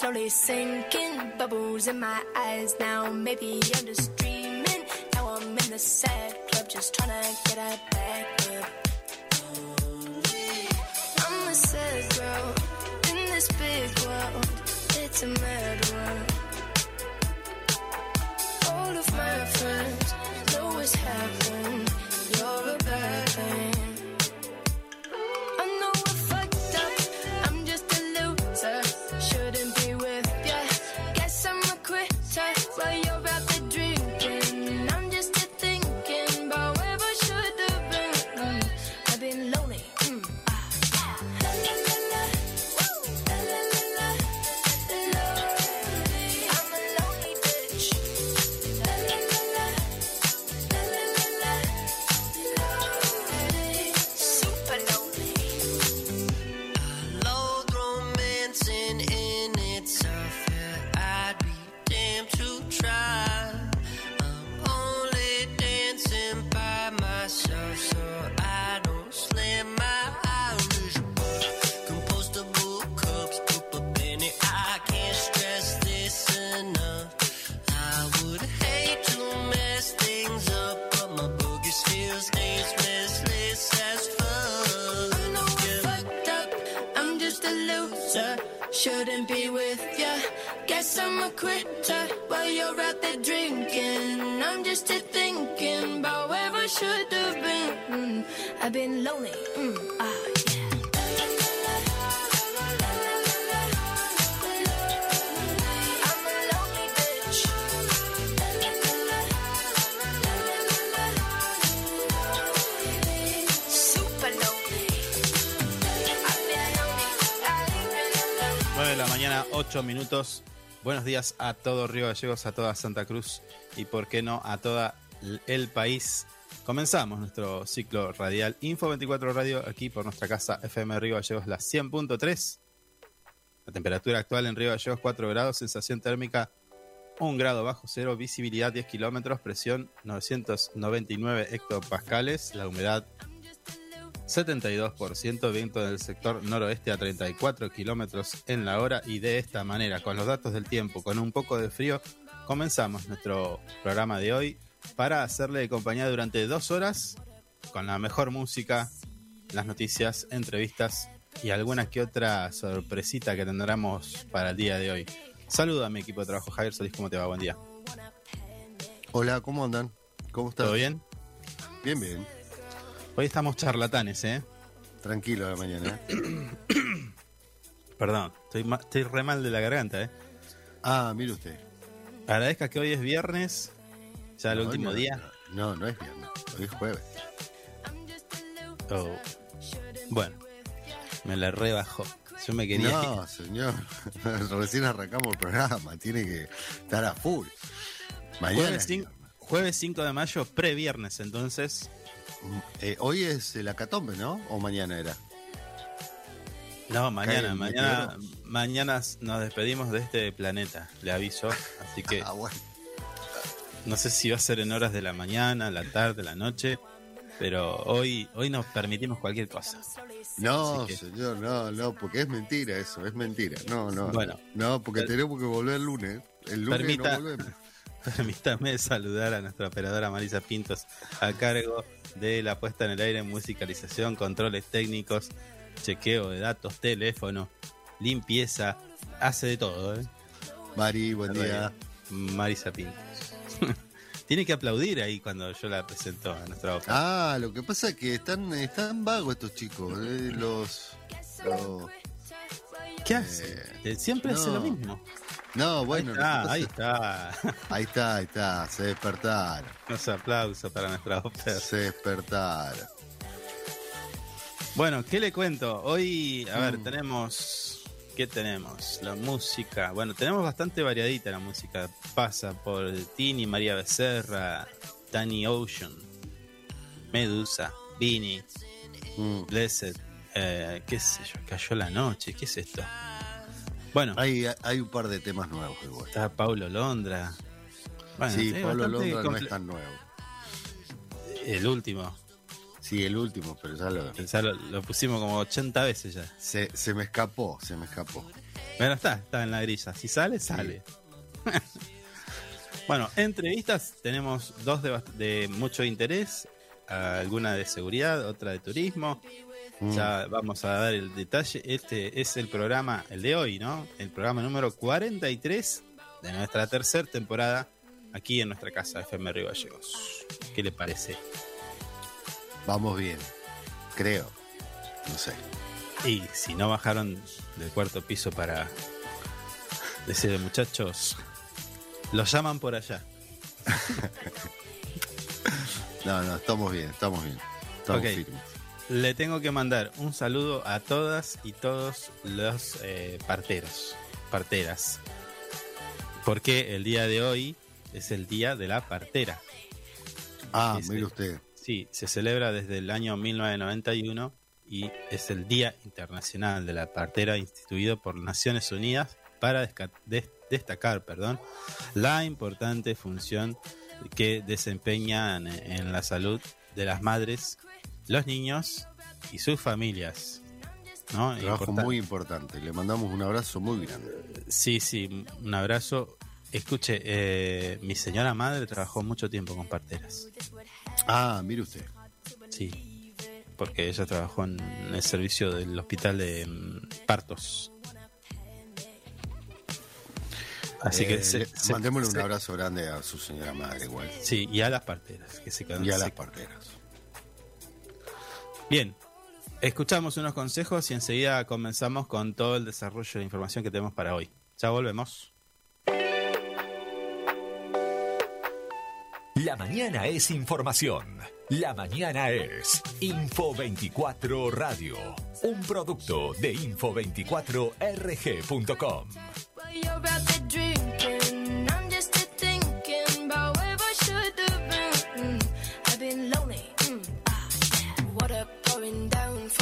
slowly sinking. Bubbles in my eyes now, maybe I'm 9 de la mañana, 8 minutos. Buenos días a todo Río Gallegos, a toda Santa Cruz y, por qué no, a toda l- el país. Comenzamos nuestro ciclo radial Info 24 Radio aquí por nuestra casa FM Río Gallegos, la 100.3. La temperatura actual en Río Gallegos 4 grados, sensación térmica 1 grado bajo cero, visibilidad 10 kilómetros, presión 999 hectopascales, la humedad 72%, viento del sector noroeste a 34 kilómetros en la hora y de esta manera, con los datos del tiempo, con un poco de frío, comenzamos nuestro programa de hoy para hacerle compañía durante dos horas con la mejor música, las noticias, entrevistas y alguna que otra sorpresita que tendremos para el día de hoy. Saludo a mi equipo de trabajo, Javier Solís, ¿cómo te va? Buen día. Hola, ¿cómo andan? ¿Cómo están? ¿Todo bien? Bien, bien. Hoy estamos charlatanes, ¿eh? Tranquilo a la mañana. ¿eh? Perdón, estoy, ma- estoy re mal de la garganta, ¿eh? Ah, mire usted. Agradezca que hoy es viernes, ya el No, último no, día. No, no es viernes. Hoy es jueves. Oh. Bueno, me la rebajó. Yo me quería. No, señor. Recién arrancamos el programa. Tiene que estar a full. Mañana. Jueves 5 de mayo, pre-viernes, entonces. Eh, hoy es el acatombe, ¿no? ¿O mañana era? No, mañana, mañana, mañana nos despedimos de este planeta, le aviso. Así que Ah, bueno. no sé si va a ser en horas de la mañana, la tarde, la noche, pero hoy, hoy nos permitimos cualquier cosa. No, que- señor, no, no, porque es mentira eso, es mentira. No, no. Bueno. No, porque tenemos que volver el lunes. El lunes Permita- no volvemos. Permítame saludar a nuestra operadora Marisa Pintos a cargo de la puesta en el aire, musicalización, controles técnicos, chequeo de datos, teléfono, limpieza, hace de todo, ¿eh? Mari, buen día. Marisa Pintos. Tiene que aplaudir ahí cuando yo la presento a nuestra boca. Ah, lo que pasa es que están, están vagos estos chicos. eh, los, los- ¿Qué hace? Eh, Siempre hace no. lo mismo. No, bueno, ah, ahí está. ahí está, ahí está, se despertaron, Unos aplausos para nuestra ópera. se despertaron. Bueno, ¿qué le cuento? Hoy, a ver, Mm. tenemos. ¿Qué tenemos? La música. Bueno, tenemos bastante variadita la música. Pasa por Tini, María Becerra, Danny Ocean, Medusa, Vini, Mm. Blessed, eh, qué sé yo, cayó la noche, ¿qué es esto? Bueno, Hay, hay un par de temas nuevos igual. está Paulo Londra. Bueno, sí, bastante Londra no es tan nuevo. El último, Sí, el último, pero ya lo... ya lo, lo pusimos como 80 veces ya. Se, se me escapó, se me escapó. Bueno, está, está en la grilla. Si sale, sale. bueno, entrevistas tenemos dos de, de mucho interés. Alguna de seguridad, otra de turismo. Mm. Ya vamos a dar el detalle. Este es el programa, el de hoy, ¿no? El programa número 43 de nuestra tercera temporada aquí en nuestra casa FM Río Gallegos. ¿Qué le parece? Vamos bien, creo. No sé. Y si no bajaron del cuarto piso para decirle, muchachos, los llaman por allá. No, no, estamos bien, estamos bien. Estamos Ok. firmes. Le tengo que mandar un saludo a todas y todos los eh, parteros, parteras. Porque el día de hoy es el día de la partera. Ah, mire usted. Sí, se celebra desde el año 1991 y es el Día Internacional de la Partera instituido por Naciones Unidas para des- destacar perdón, la importante función que desempeñan en la salud de las madres, los niños y sus familias. ¿no? Trabajo muy importante. Le mandamos un abrazo muy grande. Sí, sí, un abrazo. Escuche, eh, mi señora madre trabajó mucho tiempo con parteras. Ah, mire usted. Sí, porque ella trabajó en el servicio del hospital de mm, partos. Así que Eh, se- se- mandémosle se- un abrazo grande a su señora madre igual. Sí, y a las parteras que se quedan. Y a las parteras. Bien, escuchamos unos consejos y enseguida comenzamos con todo el desarrollo de información que tenemos para hoy. Ya volvemos. La mañana es información. La mañana es Info 24 Radio, un producto de info24rg.com.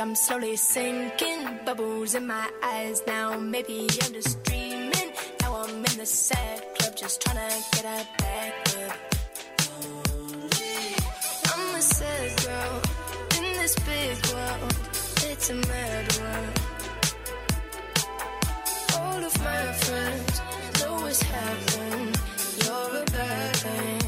Think I'm slowly sinking. Bubbles in my eyes now, maybe I'm just dreaming. Now I'm in the sad club, just trying to get a back up. I'm a sad girl in this big world. It's a mad world. All of my friends know it's happened. You're a bad thing.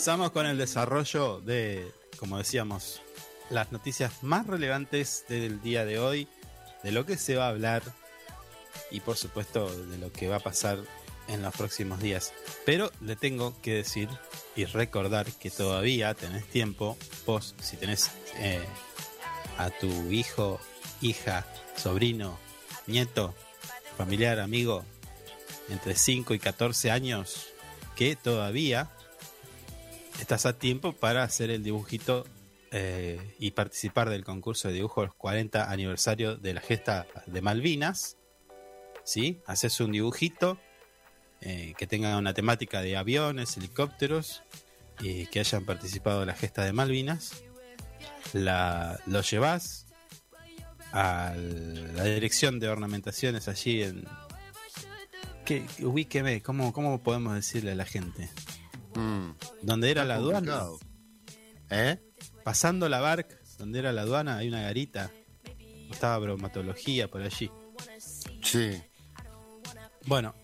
Comenzamos con el desarrollo de, como decíamos, las noticias más relevantes del día de hoy, de lo que se va a hablar y por supuesto de lo que va a pasar en los próximos días. Pero le tengo que decir y recordar que todavía tenés tiempo, vos si tenés eh, a tu hijo, hija, sobrino, nieto, familiar, amigo, entre 5 y 14 años, que todavía estás a tiempo para hacer el dibujito eh, y participar del concurso de dibujo los 40 aniversario de la gesta de Malvinas. ¿Sí? Haces un dibujito eh, que tenga una temática de aviones, helicópteros y que hayan participado de la gesta de Malvinas. La, lo llevas a la dirección de ornamentaciones allí en. Que, ubíqueme, ¿cómo, ¿cómo podemos decirle a la gente? Mm, Donde era está la aduana. ¿Eh? pasando la barca, donde era la aduana, hay una garita. Estaba bromatología por allí. Sí. Bueno,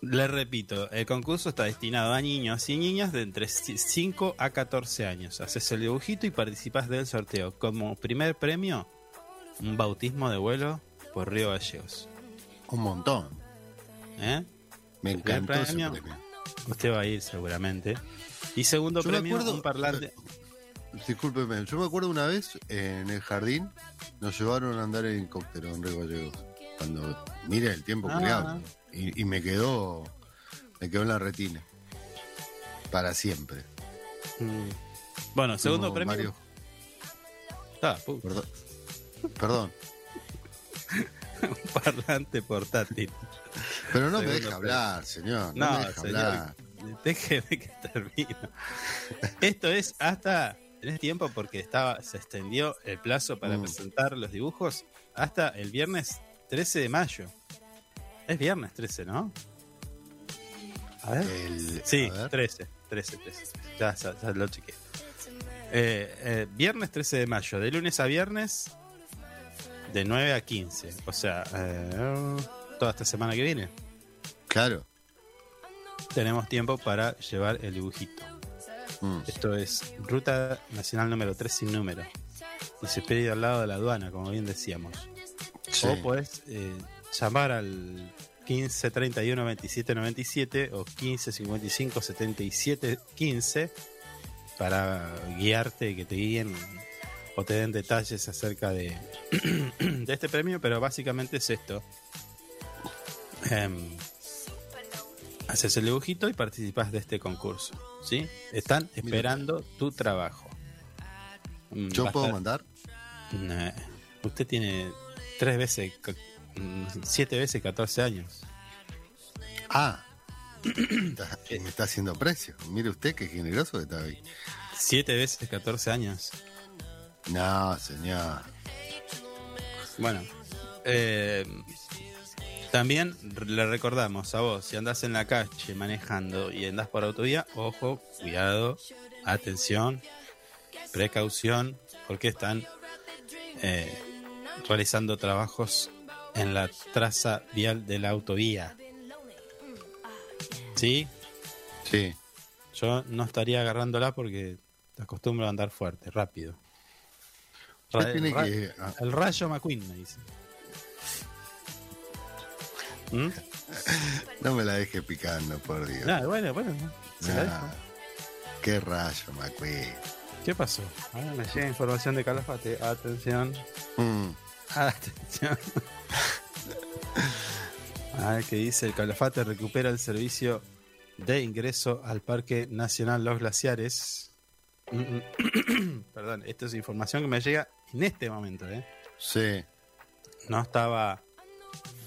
le repito, el concurso está destinado a niños y niñas de entre 5 a 14 años. Haces el dibujito y participas del sorteo. Como primer premio, un bautismo de vuelo por Río Gallegos. Un montón. ¿Eh? Me El encantó ese premio. Usted va a ir seguramente. Y segundo Yo premio, acuerdo- un parlante. Discúlpeme, yo me acuerdo una vez en el jardín nos llevaron a andar en helicóptero en Río Gallegos. Cuando mire el tiempo que le Ah. hablo. Y, y me quedó me quedó en la retina. Para siempre. Mm. Bueno, segundo Como premio. Mario- Ah, Perdón. Perdón. un parlante portátil. Pero no me deja hablar, señor. No, No, me deja señor, hablar. déjeme que termine. Esto es hasta. Tenés tiempo porque estaba, se extendió el plazo para Mm. presentar los dibujos hasta el viernes 13 de mayo. Es viernes 13, ¿no? A ver. El- Sí, a ver. 13, 13, 13. Ya, ya, ya lo chequeé. Eh, eh, viernes 13 de mayo, de lunes a viernes, de 9 a 15. O sea, eh, toda esta semana que viene. Claro. Tenemos tiempo para llevar el dibujito. Mm. Esto es Ruta Nacional número 3 sin número. Y se pide al lado de la aduana, como bien decíamos. Sí. O puedes eh, llamar al 15 31 27 97 o 15 55 77 15 para guiarte y que te guíen o te den detalles acerca de, de este premio, pero básicamente es esto. Em, haces el dibujito y participas de este concurso. ¿sí? Están esperando tu trabajo. Mm, ¿Yo puedo estar- mandar? Nah, usted tiene tres veces, siete veces 14 años. Ah. Está- me está haciendo precio. Mire usted qué generoso que está hoy. Siete veces 14 años. No, señor. Bueno, eh, también le recordamos a vos, si andás en la calle manejando y andás por autovía, ojo, cuidado, atención, precaución, porque están eh, realizando trabajos en la traza vial de la autovía. ¿Sí? Sí. Yo no estaría agarrándola porque te acostumbro a andar fuerte, rápido. Usted Ra- tiene ra- que. ah, El rayo McQueen me dice. ¿Mm? no me la deje picando, por Dios. Nah, bueno, bueno. se la Nah. dejo. Qué rayo, McQueen. ¿Qué pasó? Ahora me llega información de Calafate. Atención. Mm, Atención. A ver qué dice. El Calafate recupera el servicio de ingreso al Parque Nacional Los Glaciares. Mm. Perdón, esto es información que me llega en este momento, ¿eh? sí. No estaba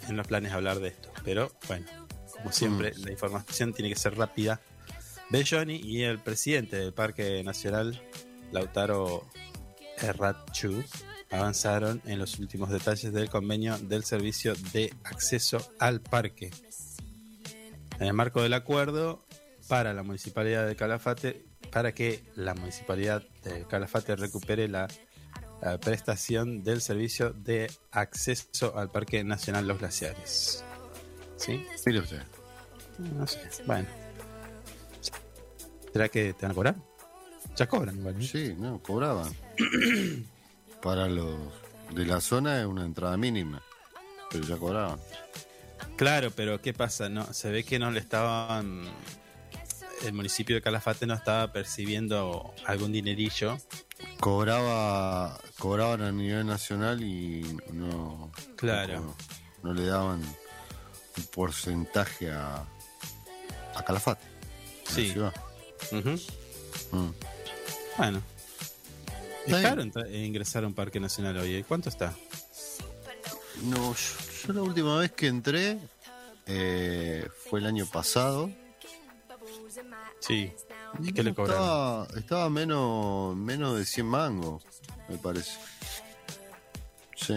en los planes hablar de esto, pero bueno, como siempre, Mm. la información tiene que ser rápida. Belloni y el presidente del Parque Nacional, Lautaro Errachu, avanzaron en los últimos detalles del convenio del servicio de acceso al parque. En el marco del acuerdo para la municipalidad de Calafate, para que la municipalidad de Calafate recupere la la prestación del servicio de acceso al Parque Nacional Los Glaciares. ¿Sí? Mire usted. No sé. Bueno. ¿Será que te van a cobrar? Ya cobran igual. Sí, no, cobraban. Para los de la zona es una entrada mínima. Pero ya cobraban. Claro, pero ¿qué pasa? No, se ve que no le estaban. El municipio de Calafate no estaba percibiendo algún dinerillo. Cobraba, cobraban a nivel nacional y no. Claro. No, no le daban un porcentaje a, a Calafate. la Sí. Mm. Bueno. Es caro eh, ingresar a un parque nacional hoy. ¿Cuánto está? No, yo, yo la última vez que entré eh, fue el año pasado. Sí. ¿Y qué le cobraron? Estaba, estaba menos, menos de 100 mangos, me parece. Sí.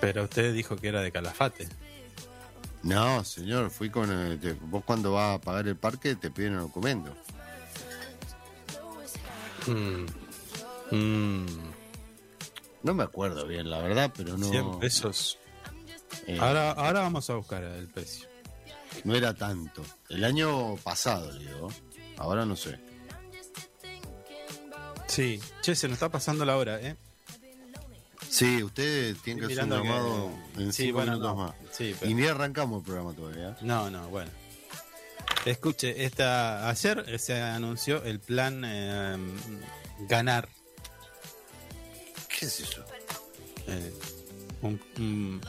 Pero usted dijo que era de Calafate. No, señor, fui con. eh, te- vos cuando vas a pagar el parque te piden el documento. Mm. Mm. No me acuerdo bien, la verdad, pero no. 100 pesos. eh, Ahora, ahora vamos a buscar el precio. No era tanto. El año pasado, digo. Ahora no sé. Sí. Che, se nos está pasando la hora, ¿eh? Sí, usted tiene que hacer un que- llamado en Sí, cinco bueno, minutos no. más. Sí, pero- Y ni arrancamos el programa todavía. No, no, bueno. Escuche, esta, ayer se anunció el plan eh, Ganar. ¿Qué es eso? eh, un, un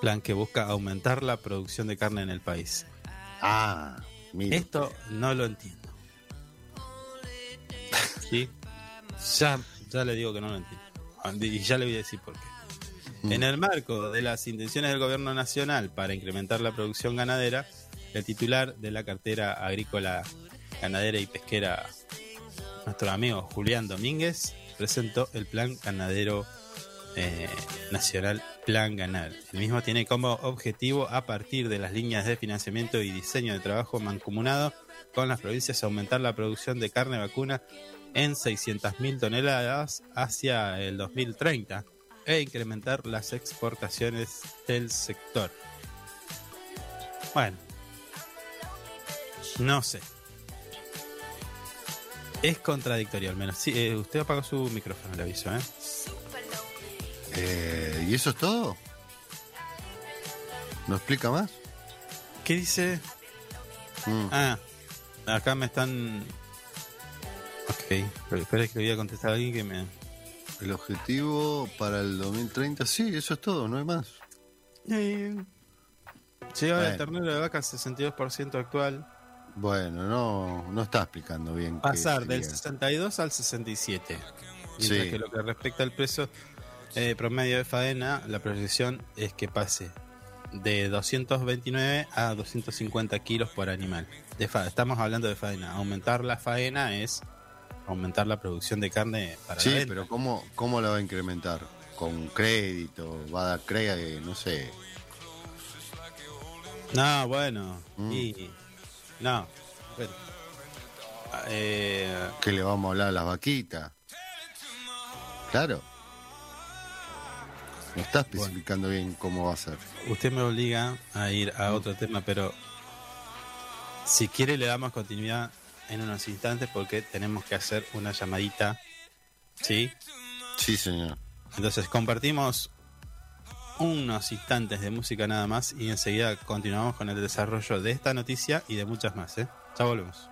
plan que busca aumentar la producción de carne en el país. Ah, mira. Esto no lo entiendo. ¿Sí? Ya, ya le digo que no lo entiendo. Y ya le voy a decir por qué. Mm. En el marco de las intenciones del gobierno nacional para incrementar la producción ganadera, el titular de la cartera agrícola, ganadera y pesquera, nuestro amigo Julián Domínguez, presentó el plan ganadero eh, nacional Plan Ganar. El mismo tiene como objetivo, a partir de las líneas de financiamiento y diseño de trabajo mancomunado con las provincias, aumentar la producción de carne vacuna en 600.000 toneladas hacia el 2030 e incrementar las exportaciones del sector. Bueno, no sé. Es contradictorio al menos. Sí, eh, usted apagó su micrófono, le aviso, ¿eh? Eh, ¿Y eso es todo? ¿No explica más? ¿Qué dice? Mm. Ah, acá me están... Ok, pero espera que voy a contestar a alguien que me... El objetivo para el 2030, sí, eso es todo, no hay más. Eh, Llegaba el Bueno. ternero de vaca 62% actual. Bueno, no, no está explicando bien. Pasar del sería. 62 al 67. Mientras Sí. que lo que respecta al precio eh, promedio de faena, la proyección es que pase de 229 a 250 kilos por animal. De fa- Estamos hablando de faena. Aumentar la faena es aumentar la producción de carne para Sí, la pero ¿cómo, ¿cómo la va a incrementar? ¿Con crédito? ¿Va a dar crédito? No sé. No, bueno. Mm. Y, no. Bueno. Eh, ¿Qué le vamos a hablar a las vaquitas? Claro. No está especificando bien cómo va a ser. usted me obliga a ir a otro tema, pero si quiere le damos continuidad en unos instantes porque tenemos que hacer una llamadita. ¿Sí? Sí, señor. Entonces compartimos unos instantes de música nada más y enseguida continuamos con el desarrollo de esta noticia y de muchas más. ¿eh? Ya volvemos.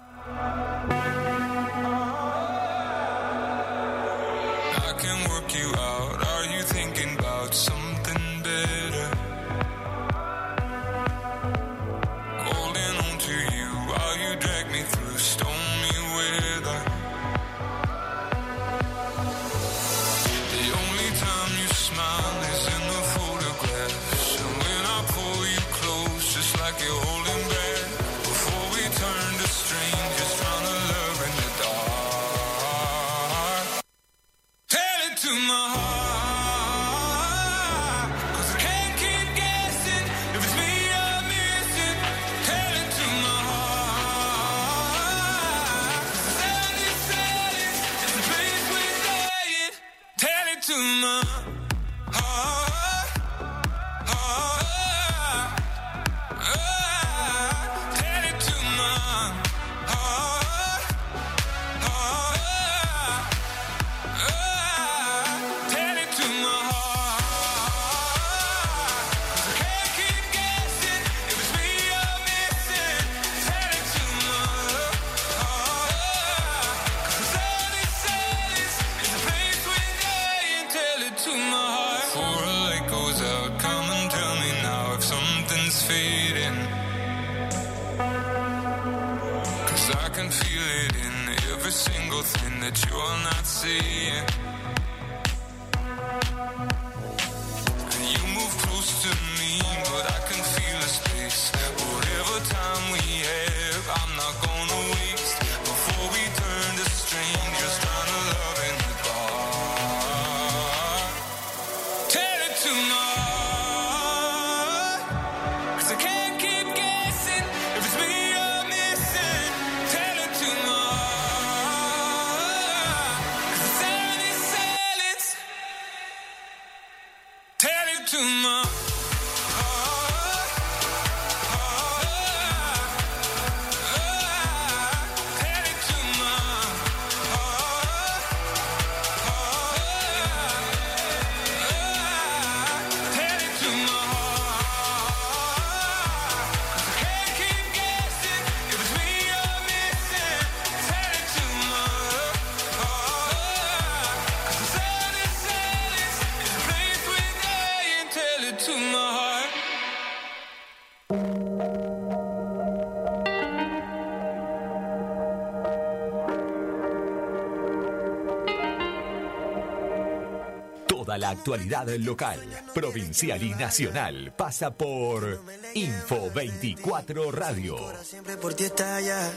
Actualidad local, provincial y nacional. Pasa por Info 24 Radio. Siempre por ti estalla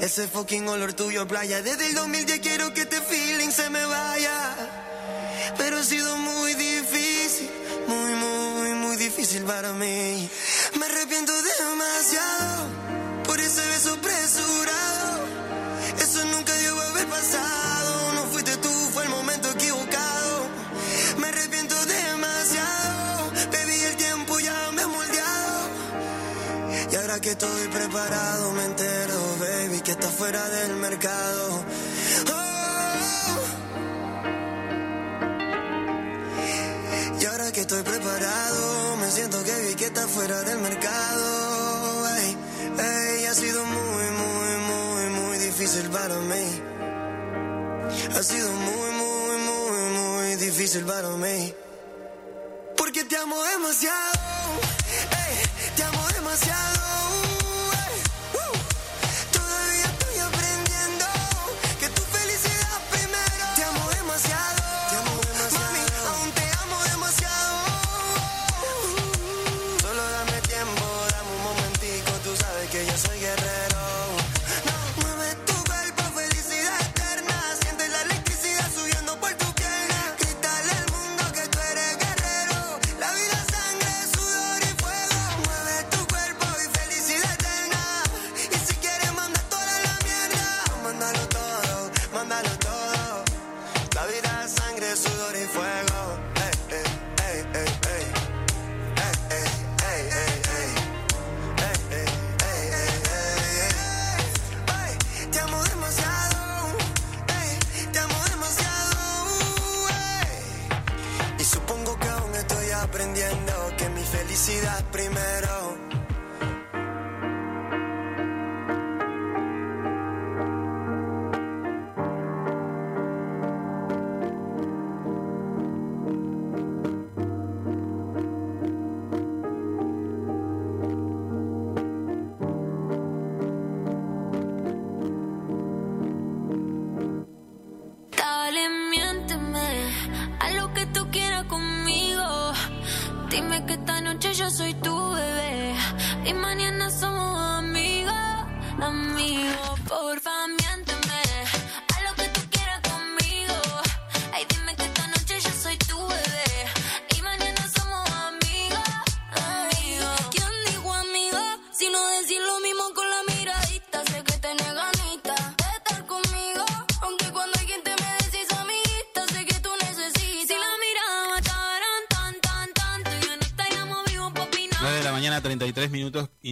Ese fucking olor tuyo playa. Desde el 2010 quiero que este feeling se me vaya. Pero ha sido muy difícil Muy, muy, muy difícil para mí. Me arrepiento demasiado Por ese beso apresurado estoy preparado me entero, baby, que está fuera del mercado. Oh. Y ahora que estoy preparado me siento que vi que está fuera del mercado. Ey, ey, ha sido muy, muy, muy, muy difícil para mí. Ha sido muy, muy, muy, muy difícil para mí. Porque te amo demasiado. ey, te amo demasiado.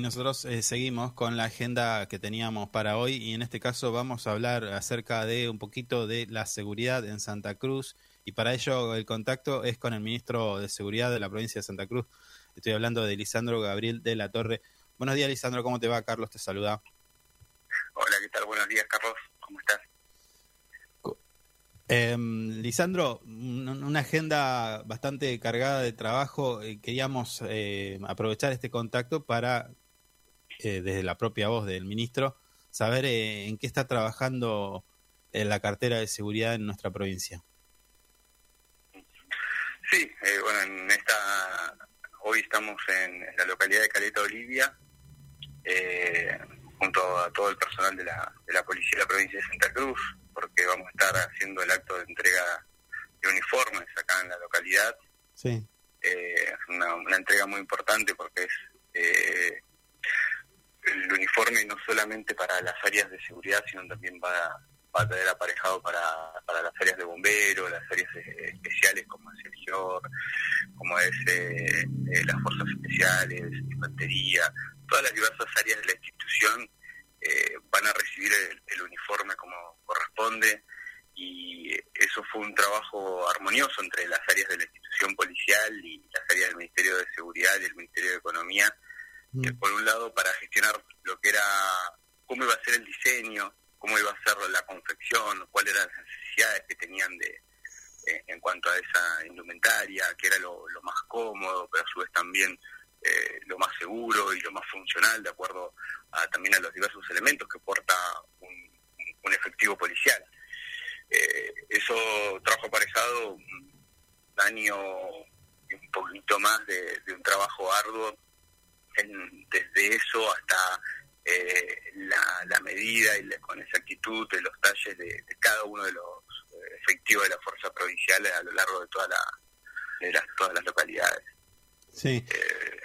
Nosotros eh, seguimos con la agenda que teníamos para hoy. Y en este caso vamos a hablar acerca de un poquito de la seguridad en Santa Cruz. Y para ello el contacto es con el ministro de Seguridad de la provincia de Santa Cruz. Estoy hablando de Lisandro Gabriel de la Torre. Buenos días, Lisandro, ¿cómo te va? Carlos te saluda. Hola, ¿qué tal? Buenos días, Carlos. ¿Cómo estás? Eh, Lisandro, un- una agenda bastante cargada de trabajo. eh, queríamos eh, aprovechar este contacto para, eh, desde la propia voz del ministro, saber eh, en qué está trabajando en la cartera de seguridad en nuestra provincia. Sí, eh, bueno, en esta, hoy estamos en, la localidad de Caleta Olivia, eh, junto a todo el personal de la, de la policía de la provincia de Santa Cruz, porque vamos a estar haciendo el acto de entrega de uniformes acá en la localidad. Sí. Eh, una, una entrega muy importante porque es eh, el uniforme no solamente para las áreas de seguridad, sino también va, a tener aparejado para, para las áreas de bomberos, las áreas eh, especiales como es el GIOR, como es eh, eh, las fuerzas especiales, infantería, todas las diversas áreas de la institución eh, van a recibir el, el uniforme como corresponde y eso fue un trabajo armonioso entre las áreas de la institución policial y las áreas del Ministerio de Seguridad y el Ministerio de Economía, Mm. por un lado para gestionar lo que era cómo iba a ser el diseño, cómo iba a ser la confección, cuáles eran las necesidades que tenían de eh, en cuanto a esa indumentaria, que era lo, lo más cómodo, pero a su vez también eh, lo más seguro y lo más funcional, de acuerdo a, también a los diversos elementos que porta un, un efectivo policial. Eh, eso trajo aparejado un año y un poquito más de, de un trabajo arduo en- desde eso hasta eh, la, la medida y la- con exactitud de los talles de, de cada uno de los eh, efectivos de la fuerza provincial a lo largo de toda la de las, todas las localidades. Sí. Eh,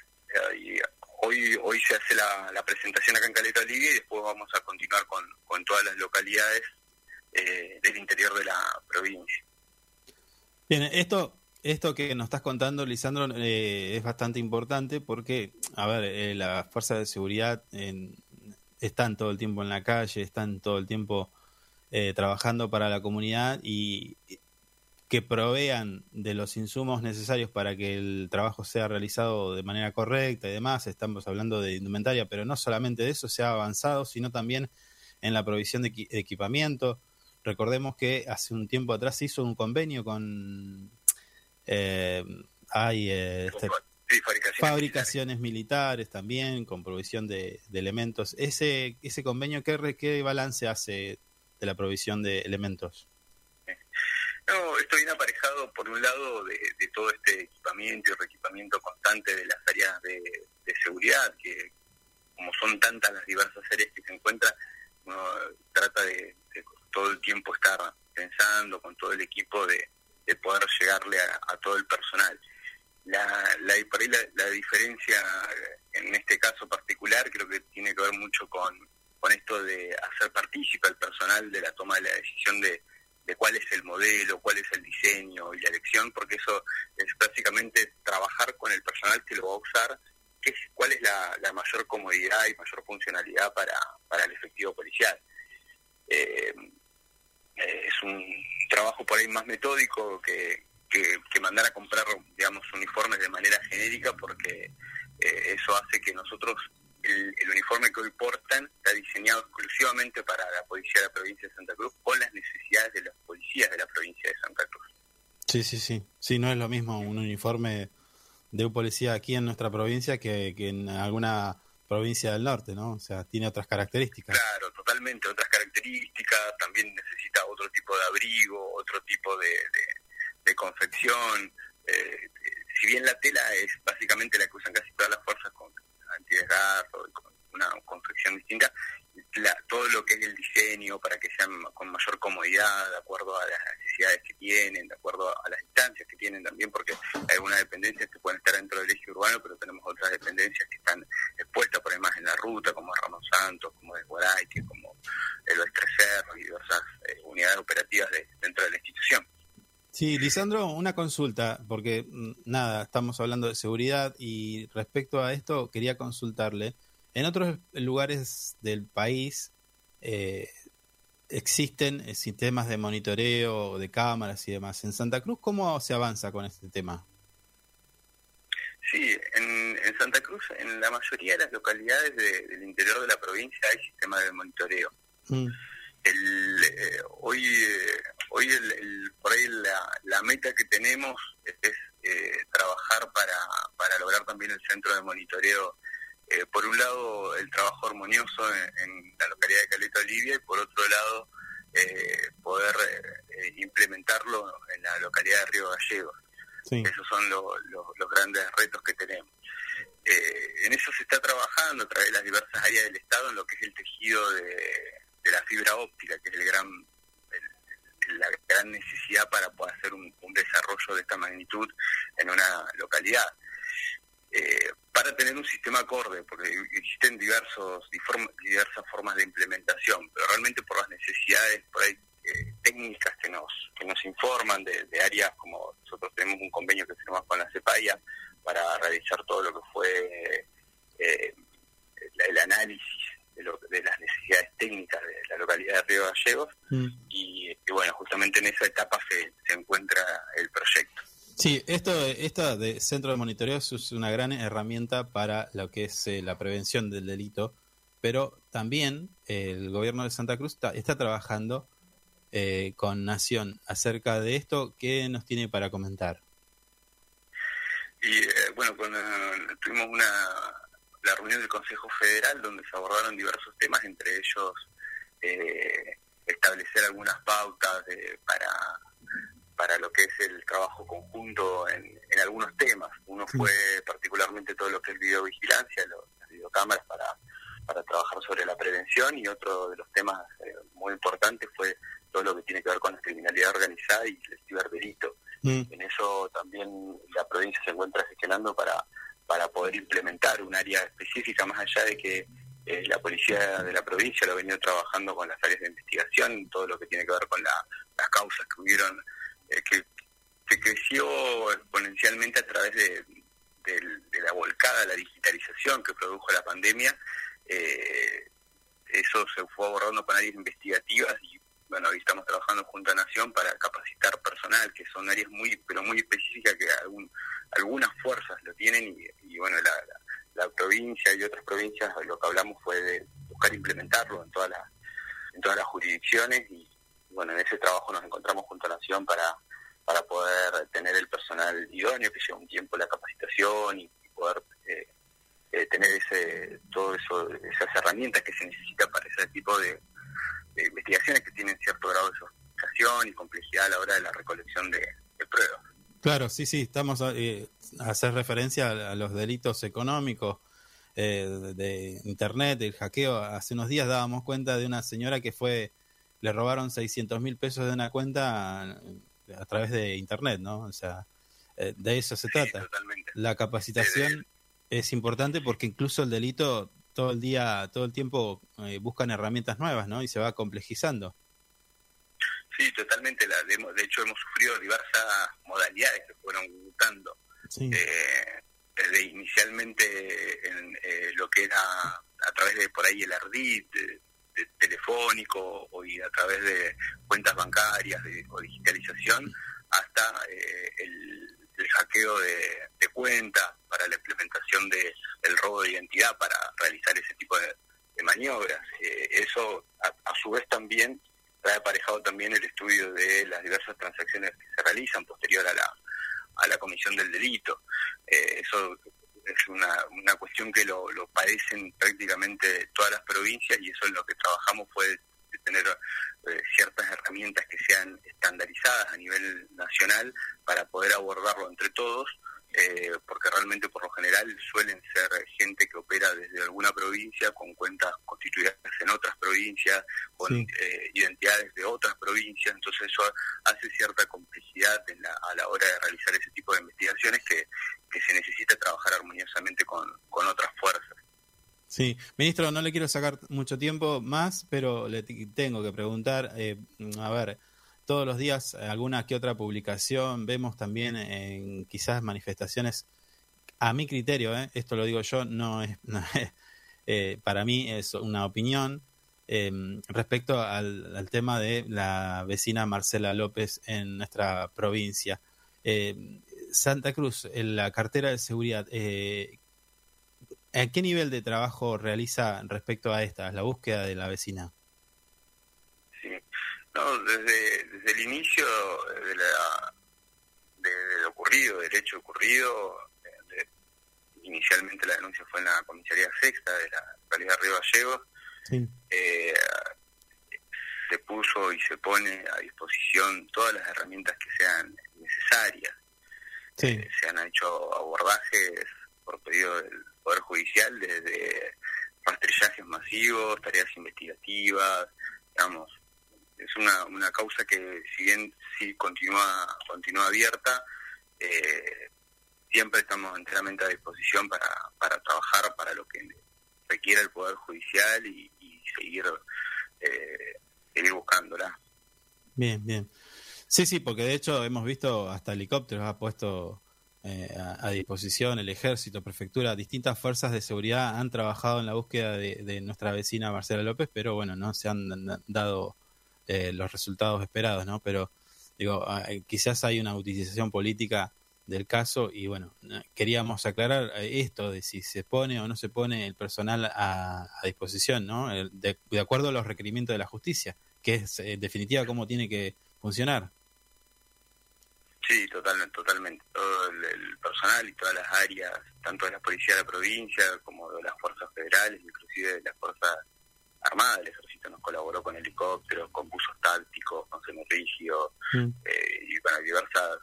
y hoy hoy se hace la, la presentación acá en Caleta Olivia y después vamos a continuar con, con todas las localidades eh, del interior de la provincia. Bien, esto, esto que nos estás contando, Lisandro, eh, es bastante importante porque, a ver, eh, las fuerzas de seguridad en- están todo el tiempo en la calle, están todo el tiempo eh, trabajando para la comunidad y que provean de los insumos necesarios para que el trabajo sea realizado de manera correcta y demás. Estamos hablando de indumentaria, pero no solamente de eso se ha avanzado, sino también en la provisión de equi- equipamiento. Recordemos que hace un tiempo atrás se hizo un convenio con eh, hay eh, este, Sí, fabricación. fabricaciones militares también con provisión de, de elementos. Ese ese convenio qué qué balance hace de la provisión de elementos? No, esto viene aparejado por un lado de, de todo este equipamiento y reequipamiento constante de las áreas de, de seguridad, que como son tantas las diversas áreas que se encuentran, uno trata de, de todo el tiempo estar pensando con todo el equipo de, de poder llegarle a, todo el personal. La, la, la, diferencia en este caso particular creo que tiene que ver mucho con, con esto de hacer partícipe al personal de la toma de la decisión de, de cuál es el modelo, cuál es el diseño y la elección, porque eso es básicamente trabajar con el personal que lo va a usar, qué es, cuál es la, la mayor comodidad y mayor funcionalidad para, para el efectivo policial. Eh, eh, es un trabajo por ahí más metódico que, que, que mandar a comprar, digamos, uniformes de manera genérica, porque eh, eso hace que nosotros el, el, uniforme que hoy portan está diseñado exclusivamente para la policía de la provincia de Santa Cruz con las necesidades de los policías de la provincia de Santa Cruz. Sí, sí, sí. Sí, no es lo mismo un uniforme de un policía aquí en nuestra provincia que, que en alguna provincia del norte, ¿no? O sea, tiene otras características. Claro, totalmente otras características, también necesita otro tipo de abrigo, otro tipo de, confección. Eh, si bien la tela es básicamente la que usan casi todas las fuerzas con antidesgarro, con una confección distinta, la, todo lo que es el diseño para que sean con mayor comodidad, de acuerdo a las necesidades que tienen, de acuerdo a las distancias que tienen también, porque hay algunas dependencias que pueden estar dentro del eje urbano, pero tenemos otras dependencias que están expuestas por además en la ruta, como Ramos Santos, como de Guaraique, como el Oestre Cerro y diversas eh, unidades operativas de, dentro de la institución. Sí, Lisandro, una consulta, porque nada, estamos hablando de seguridad y respecto a esto quería consultarle. En otros lugares del país eh, existen sistemas de monitoreo, de cámaras y demás. En Santa Cruz, ¿cómo se avanza con este tema? Sí, en, en Santa Cruz, en la mayoría de las localidades de, del interior de la provincia hay sistemas de monitoreo. Mm. El, eh, hoy, eh, hoy el, el, por ahí la, la, meta que tenemos es, es eh, trabajar para, para lograr también el centro de monitoreo eh, por un lado, el trabajo armonioso en, en la localidad de Caleta Olivia y por otro lado, eh, poder eh, implementarlo en la localidad de Río Gallegos. Sí. Esos son lo- lo- los grandes retos que tenemos. En eso se está trabajando a través de las diversas áreas del Estado en lo que es el tejido de, de la fibra óptica, que es el gran el- la gran necesidad para poder hacer un, un desarrollo de esta magnitud en una localidad. Eh, para tener un sistema acorde, porque existen diversos diversas formas de implementación, pero realmente por las necesidades por ahí eh, técnicas que nos que nos informan de, de áreas como nosotros tenemos un convenio que firmamos con la CEPAIA para realizar todo lo que fue eh, el, el análisis de, lo- de las necesidades técnicas de la localidad de Río Gallegos Mm. y, y bueno, justamente en esa etapa se, se encuentra el proyecto. Sí, esto, esto de centro de monitoreo es una gran herramienta para lo que es eh, la prevención del delito, pero también eh, el gobierno de Santa Cruz está, trabajando eh, con Nación acerca de esto. ¿Qué nos tiene para comentar? Y eh, bueno, tuvimos una la reunión del Consejo Federal donde se abordaron diversos temas, entre ellos establecer algunas pautas de- para para lo que es el trabajo conjunto en, en algunos temas. Uno fue particularmente todo lo que es videovigilancia, lo- las videocámaras para, para trabajar sobre la prevención y otro de los temas eh, muy importantes fue todo lo que tiene que ver con la criminalidad organizada y el ciberdelito. Mm. En eso también la provincia se encuentra gestionando para, para poder implementar un área específica, más allá de que eh, la policía de la provincia lo ha venido trabajando con las áreas de investigación, todo lo que tiene que ver con la- las causas que hubieron, eh, que, creció exponencialmente a través de la volcada, la digitalización que produjo la pandemia. Eh, eso se fue abordando con áreas investigativas y bueno, hoy estamos trabajando junto a Nación para capacitar personal, que son áreas muy, pero muy específicas que algún- algunas fuerzas lo tienen y, y, bueno, la, la- la provincia y otras provincias lo que hablamos fue de buscar implementarlo en todas las, en todas las jurisdicciones y bueno, en ese trabajo nos encontramos junto a Nación para, para poder tener el personal idóneo, que lleva un tiempo la capacitación y poder eh, eh, tener ese todo eso esas herramientas que se necesita para ese tipo de, de investigaciones que tienen cierto grado de sofisticación y complejidad a la hora de la recolección de, pruebas. Claro, sí, sí, estamos a, eh, hacer referencia a, los delitos económicos eh, de, de Internet, del hackeo. Hace unos días dábamos cuenta de una señora que fue, le robaron 600 mil pesos de una cuenta a, a través de Internet, ¿no? O sea, eh, de eso se Sí, trata. totalmente. La capacitación es importante porque incluso el delito todo el día, todo el tiempo eh, buscan herramientas nuevas, ¿no? Y se va complejizando. Sí, totalmente. La, de, de hecho, hemos sufrido diversas modalidades que fueron mutando. Sí. eh, desde inicialmente en eh, lo que era a través de por ahí el ardid telefónico o y a través de cuentas bancarias de- o digitalización hasta eh, el, el hackeo de, de cuentas para la implementación de el robo de identidad para realizar ese tipo de, maniobras Eh, eso a, a su vez también trae aparejado también el estudio de las diversas transacciones que se realizan posterior a la a la comisión del delito. Eh, eso es una, una cuestión que lo, lo padecen prácticamente todas las provincias y eso es lo que trabajamos fue de tener eh, ciertas herramientas que sean estandarizadas a nivel nacional para poder abordarlo entre todos, eh, porque realmente por lo general suelen ser gente que opera desde alguna provincia con cuentas constituidas en otras provincias, con Sí. eh, identidades de otras provincias, entonces eso hace cierta complejidad en la- a la hora de realizar ese tipo de investigaciones que, que se necesita trabajar armoniosamente con, con otras fuerzas. Sí, ministro, no le quiero sacar mucho tiempo más, pero le tengo que preguntar, eh, a ver, todos los días alguna que otra publicación, vemos también en quizás manifestaciones, a mi criterio, eh, esto lo digo yo, no es, eh, para mí es una opinión eh, respecto al, al tema de la vecina Marcela López en nuestra provincia. Eh, Santa Cruz, en la cartera de seguridad, eh, ¿A qué nivel de trabajo realiza respecto a esta, la búsqueda de la vecina? No, desde, desde el inicio de, la, de, de lo ocurrido, del hecho ocurrido, de- inicialmente la denuncia fue en la comisaría sexta de la localidad de Río Gallegos, Sí. eh, se puso y se pone a disposición todas las herramientas que sean necesarias. Sí. Eh, se han hecho abordajes por pedido del Poder Judicial desde rastrillajes masivos, tareas investigativas, digamos, es una, una causa que si bien sí continúa, continúa abierta, eh, siempre estamos enteramente a disposición para, para trabajar para lo que requiera el Poder Judicial y, seguir, eh, seguir buscándola. Bien, bien. Sí, sí, porque de hecho hemos visto hasta helicópteros ha puesto eh, a, a disposición el ejército, prefectura, distintas fuerzas de seguridad han trabajado en la búsqueda de, de nuestra vecina Marcela López, pero bueno, no se han da- dado eh, los resultados esperados, ¿no? Pero digo, ah, eh, quizás hay una utilización política del caso y bueno, eh, queríamos aclarar eh, esto de si se pone o no se pone el personal a, a disposición, ¿no? De, de acuerdo a los requerimientos de la justicia, que es en definitiva cómo tiene que funcionar. Sí, totalmente, totalmente. Todo el, personal y todas las áreas, tanto de la policía de la provincia como de las fuerzas federales, inclusive de las fuerzas armadas, el ejército nos colaboró con helicópteros, con buzos tácticos, con semirígidos Mm. eh, y con diversos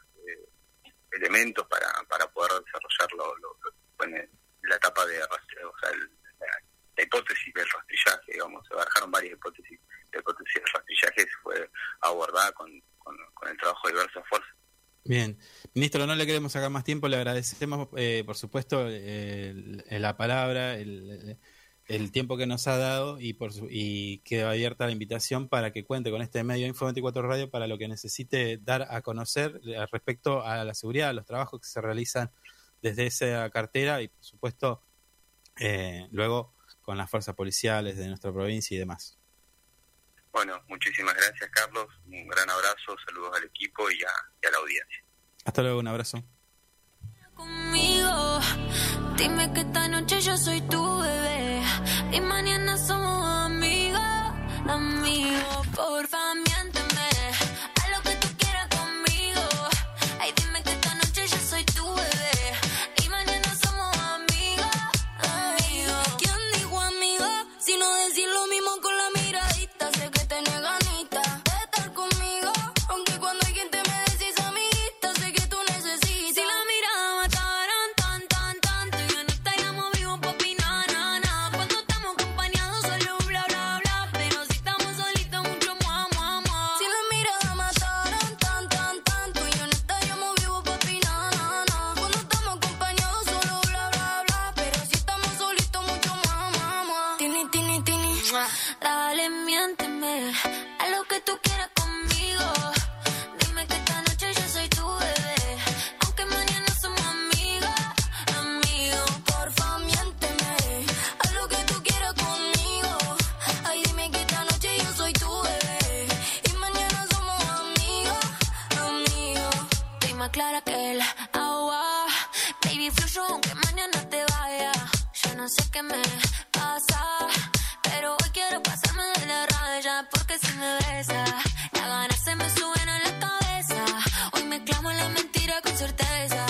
elementos para, para poder desarrollar lo, lo- lo- bueno, la etapa de o sea, el- la, la hipótesis del rastrillaje, digamos, se barajaron varias hipótesis. La hipótesis del rastrillaje fue abordada con, con, con el trabajo de diversas fuerzas. Bien, ministro, no le queremos sacar más tiempo, le agradecemos, eh, por supuesto, eh, la palabra, el, el tiempo que nos ha dado y, por su- y queda abierta la invitación para que cuente con este medio Info 24 Radio para lo que necesite dar a conocer eh, respecto a la seguridad, a los trabajos que se realizan desde esa cartera y, por supuesto, eh, luego con las fuerzas policiales de nuestra provincia y demás. Bueno, muchísimas gracias, Carlos. Un gran abrazo, saludos al equipo y a, y a la audiencia. Hasta luego, un abrazo. Dime que esta noche yo soy tu bebé y mañana somos amigos, amigos. Porfa, miénteme, sé qué me pasa, pero hoy quiero pasarme de la raya, porque si me besa, las ganas se me suben a la cabeza. Hoy me clamo en la mentira con certeza,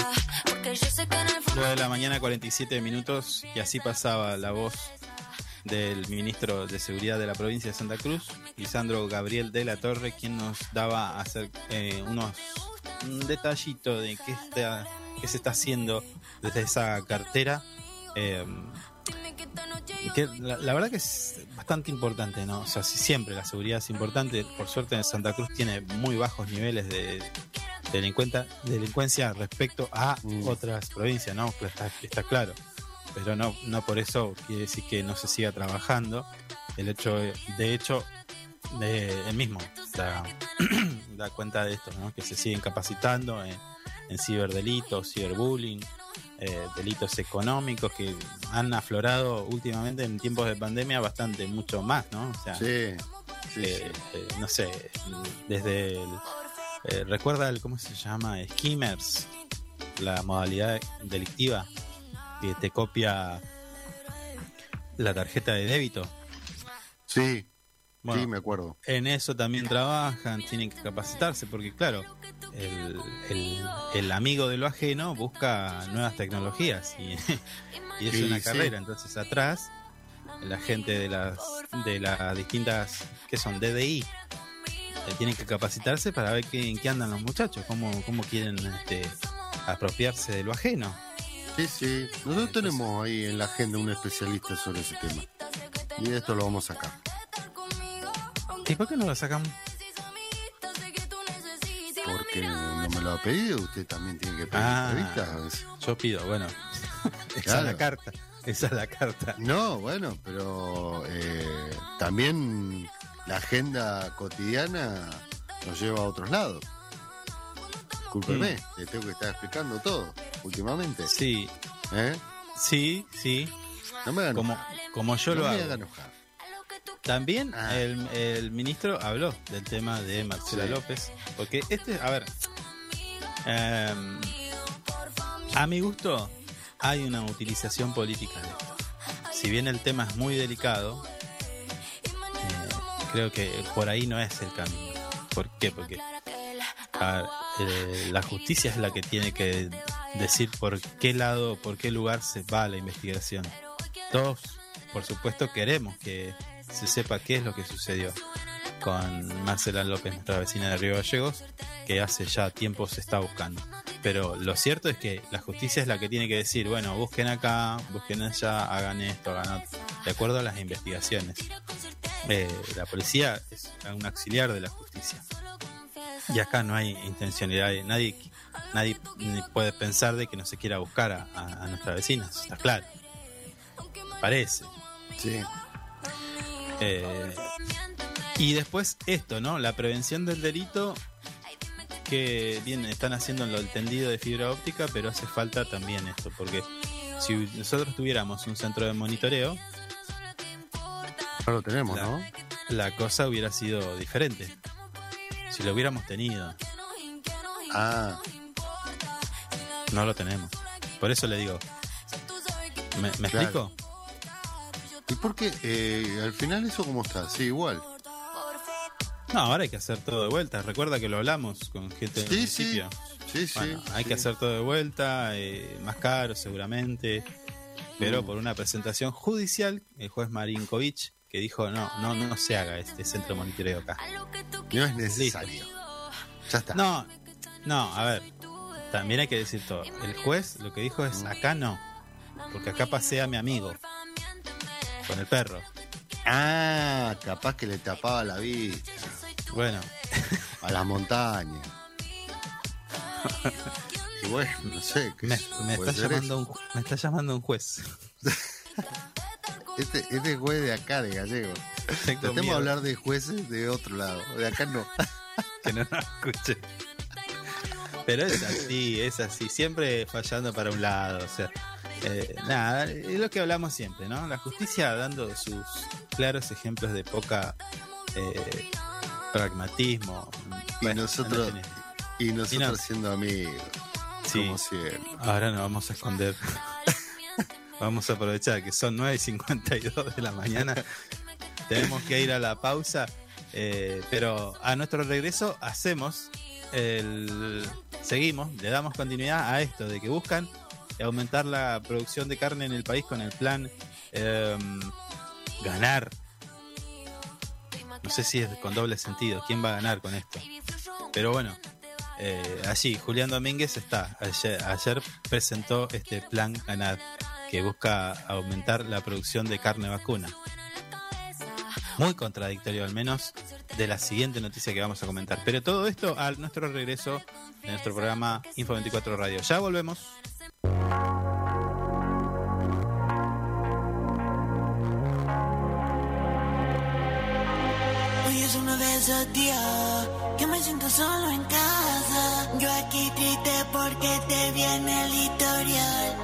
porque yo sé que en el fondo... 9 de la mañana, 47 minutos, y así pasaba la voz del ministro de Seguridad de la provincia de Santa Cruz, Lisandro Gabriel de la Torre, quien nos daba hacer eh, unos un detallito de qué, está, qué se está haciendo desde esa cartera. eh, que la, la verdad que es bastante importante, ¿no? O sea, si siempre la seguridad es importante, por suerte en Santa Cruz tiene muy bajos niveles de delincuenta, delincuencia respecto a Mm. otras provincias, ¿no? Está, está claro. Pero no, no por eso quiere decir que no se siga trabajando. El hecho, de hecho, de, él mismo da, da cuenta de esto, ¿no? Que se siguen capacitando en, en ciberdelitos, ciberbullying, eh, delitos económicos que han aflorado últimamente en tiempos de pandemia bastante, mucho más, ¿no? O sea, Sí, sí, eh, eh, no sé, desde el, eh, recuerda el, ¿cómo se llama? Skimmers, la modalidad delictiva que te copia la tarjeta de débito. sí. Bueno, Sí, me acuerdo. en eso también trabajan, tienen que capacitarse, porque claro, el, el- el amigo de lo ajeno busca nuevas tecnologías y, y es Sí, una sí. carrera. Entonces atrás, la gente de las, de las distintas, que son DDI, eh, tienen que capacitarse para ver qué, en qué andan los muchachos, cómo, cómo quieren este, apropiarse de lo ajeno. Sí, sí. Nosotros Entonces- tenemos ahí en la agenda un especialista sobre ese tema. Y esto lo vamos a sacar. ¿Y por qué no lo sacan? Porque no me lo ha pedido, usted también tiene que pedir Ah. entrevistas a veces. Yo pido, bueno, esa es la carta, esa es la carta. No, bueno, pero eh, también la agenda cotidiana nos lleva a otros lados. Discúlpeme, le tengo que estar explicando todo últimamente. Sí, ¿Eh? sí, sí, No me hagan como, como yo no lo me hago. hagan enojar. También Ah. el, el ministro habló del tema de Marcela Sí. López, porque este, a ver, em, a mi gusto hay una utilización política de esto. Si bien el tema es muy delicado, eh, creo que por ahí no es el camino. ¿Por qué? Porque a eh, la justicia es la que tiene que decir por qué lado, por qué lugar se va la investigación. Todos, por supuesto, queremos que se sepa qué es lo que sucedió con Marcela López, nuestra vecina de Río Gallegos, que hace ya tiempo se está buscando. Pero lo cierto es que la justicia es la que tiene que decir, bueno, busquen acá, busquen allá, hagan esto, hagan otro, de acuerdo a las investigaciones. Eh, la policía es un auxiliar de la justicia. Y acá no hay intencionalidad, nadie, nadie puede pensar de que no se quiera buscar a, a- a nuestras vecinas, está claro. Parece. Sí. Eh, y después esto, ¿no? La prevención del delito que bien están haciendo lo tendido de fibra óptica, pero hace falta también esto, porque si nosotros tuviéramos un centro de monitoreo, No lo tenemos, La- ¿no? la cosa hubiera sido diferente. Si lo hubiéramos tenido, Ah, no lo tenemos. Por eso le digo, ¿me, me Claro. explico? ¿Y por qué? Eh, al final eso cómo está? Sí, igual. No, ahora hay que hacer todo de vuelta. Recuerda que lo hablamos con gente del Sí, sí. municipio. Sí, sí. Bueno, hay sí. que hacer todo de vuelta, eh, más caro seguramente, pero Mm. por una presentación judicial, el juez Marinkovic, que dijo, no, no, no se haga este centro de monitoreo acá. No es necesario. Ya está. No, no, a ver, también hay que decir todo. El juez lo que dijo es, acá no, porque acá pasea mi amigo, con el perro. Ah, capaz que le tapaba la vista Bueno, a las montañas. y bueno, no sé. qué me, me está llamando un, me está llamando un juez. Este, este juez de acá, de Gallego. Tengo Tratemos de hablar de jueces de otro lado. De acá no. que no nos escuche. Pero es así, es así, siempre fallando para un lado, o sea, eh, nada, es lo que hablamos siempre, ¿no? La justicia dando sus claros ejemplos de poca eh, pragmatismo. Y Bueno, nosotros, no y nosotros no. siendo amigos. Sí. Como siempre. Ahora nos vamos a esconder. vamos a aprovechar que son 9 y 52 de la mañana. Tenemos que ir a la pausa. Eh, pero a nuestro regreso hacemos el. Seguimos, le damos continuidad a esto de que buscan aumentar la producción de carne en el país con el plan em, ganar. No sé si es con doble sentido. ¿Quién va a ganar con esto? Pero bueno, eh, allí Julián Domínguez está. Ayer, ayer presentó este plan ganar que busca aumentar la producción de carne vacuna. Muy contradictorio al menos de la siguiente noticia que vamos a comentar. Pero todo esto a nuestro regreso de nuestro programa Info 24 Radio. Ya volvemos. Hoy es uno de esos días que me siento solo en casa. Yo aquí triste porque te vi en el historial.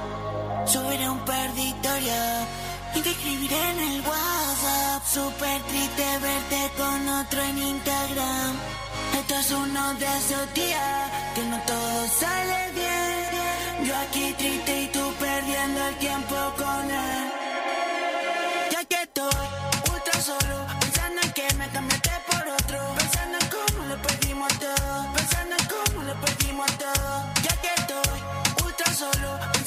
Subiré un par de historias y te escribiré en el WhatsApp. Super triste verte con otro en Instagram. Esto es uno de esos días que no todo sale bien. Yo aquí triste y tú perdiendo el tiempo con él. Ya que estoy ultra solo, pensando en que me cambiaste por otro. Pensando en cómo lo perdimos todo. Pensando en cómo lo perdimos todo. Ya que estoy ultra solo.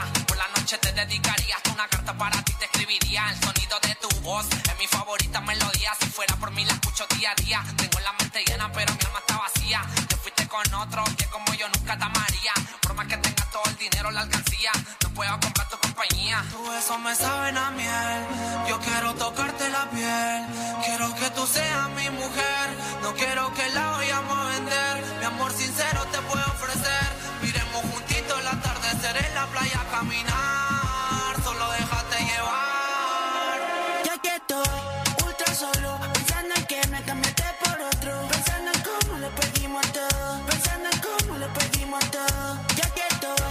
La noche te dedicaría hasta una carta para ti, te escribiría. El sonido de tu voz es mi favorita melodía. Si fuera por mí, la escucho día a día. Tengo la mente llena, pero mi alma está vacía. Te fuiste con otro que como yo nunca te amaría. Por más que tengas todo el dinero, la alcancía. No puedo comprar tu compañía. Tu beso me saben a miel. Yo quiero tocarte la piel. Quiero que tú seas mi mujer. No quiero que la vayamos a vender. Mi amor sincero te puedo caminar. Solo déjate llevar. Ya que estoy ultra solo, pensando en que me cambiaste por otro. Pensando en cómo lo perdimos todo. Pensando en cómo lo perdimos todo. Ya que estoy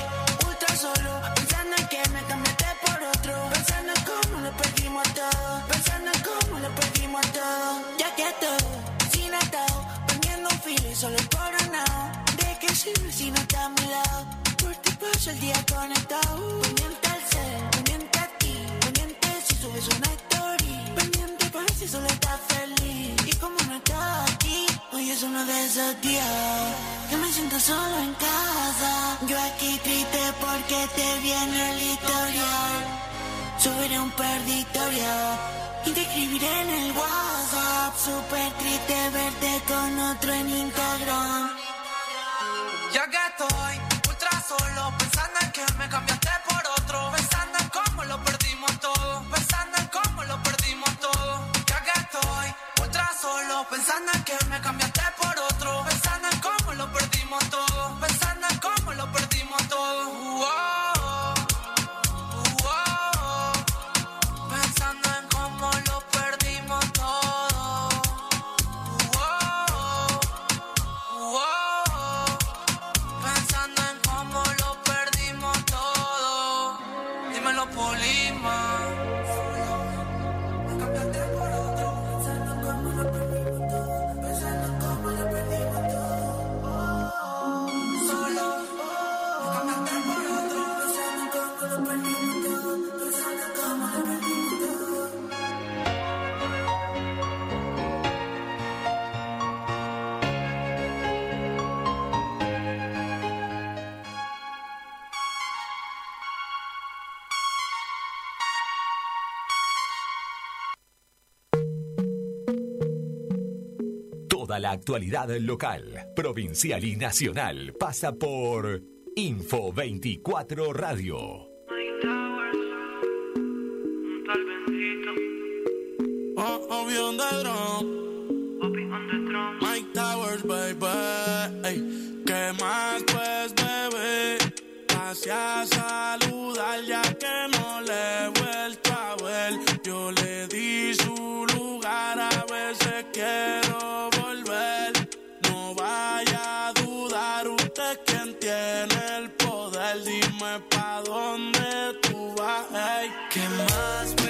ultra solo, pensando en que me cambiaste por otro. Pensando en cómo lo perdimos todo. Pensando en cómo lo perdimos todo. Ya que estoy sin atado, poniendo un filo y solo coronado. ¿De sirve si no está a mi lado? Por ti paso el día conectado. Pendiente al cel, pendiente a ti. Pendiente si subes una story. Pendiente para si solo estás feliz. Y como no estás aquí, hoy es uno de esos días. Que me siento solo en casa. Yo aquí triste porque te viene el historial. Subiré un perditorio y te escribiré en el WhatsApp. Súper triste verte con otro en Instagram. Ya que estoy pensando en que me cambiaste por otro. Pensando en cómo lo perdimos todo. Pensando en cómo lo perdimos todo. Ya que estoy ultra solo, pensando en que me cambiaste por otro. Pensando en cómo lo perdimos todo. Actualidad local, provincial y nacional pasa por Info 24 Radio. Oh, drum. Mike Towers, baby. Ey, ¿Qué más pues, bebé? Hacia saludar ya que no le he vuelto a ver. Yo le di su lugar, a veces quiero Dime pa' dónde tú vas. ey. ¿Qué más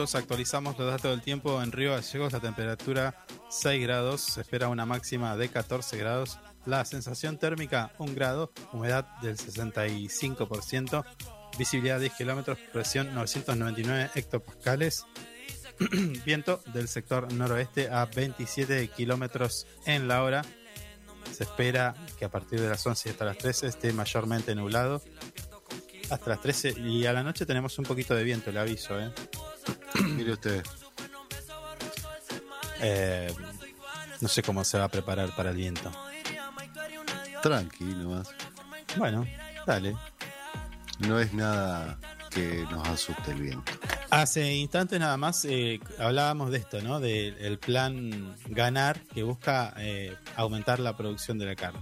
minutos. Actualizamos los datos del tiempo en Río Gallegos. La temperatura 6 grados. Se espera una máxima de 14 grados. La sensación térmica 1 grado. Humedad del 65%. Visibilidad 10 kilómetros. Presión 999 hectopascales. Viento del sector noroeste a 27 kilómetros en la hora. Se espera que a partir de las 11 hasta las 13 esté mayormente nublado. Hasta las 13 y a la noche tenemos un poquito de viento, le aviso. ¿eh? Mire usted. Eh, no sé cómo se va a preparar para el viento. Tranqui nomás. Bueno, dale. No es nada que nos asuste el viento. Hace instantes nada más eh, hablábamos de esto, ¿no? Del plan ganar que busca eh, aumentar la producción de la carne.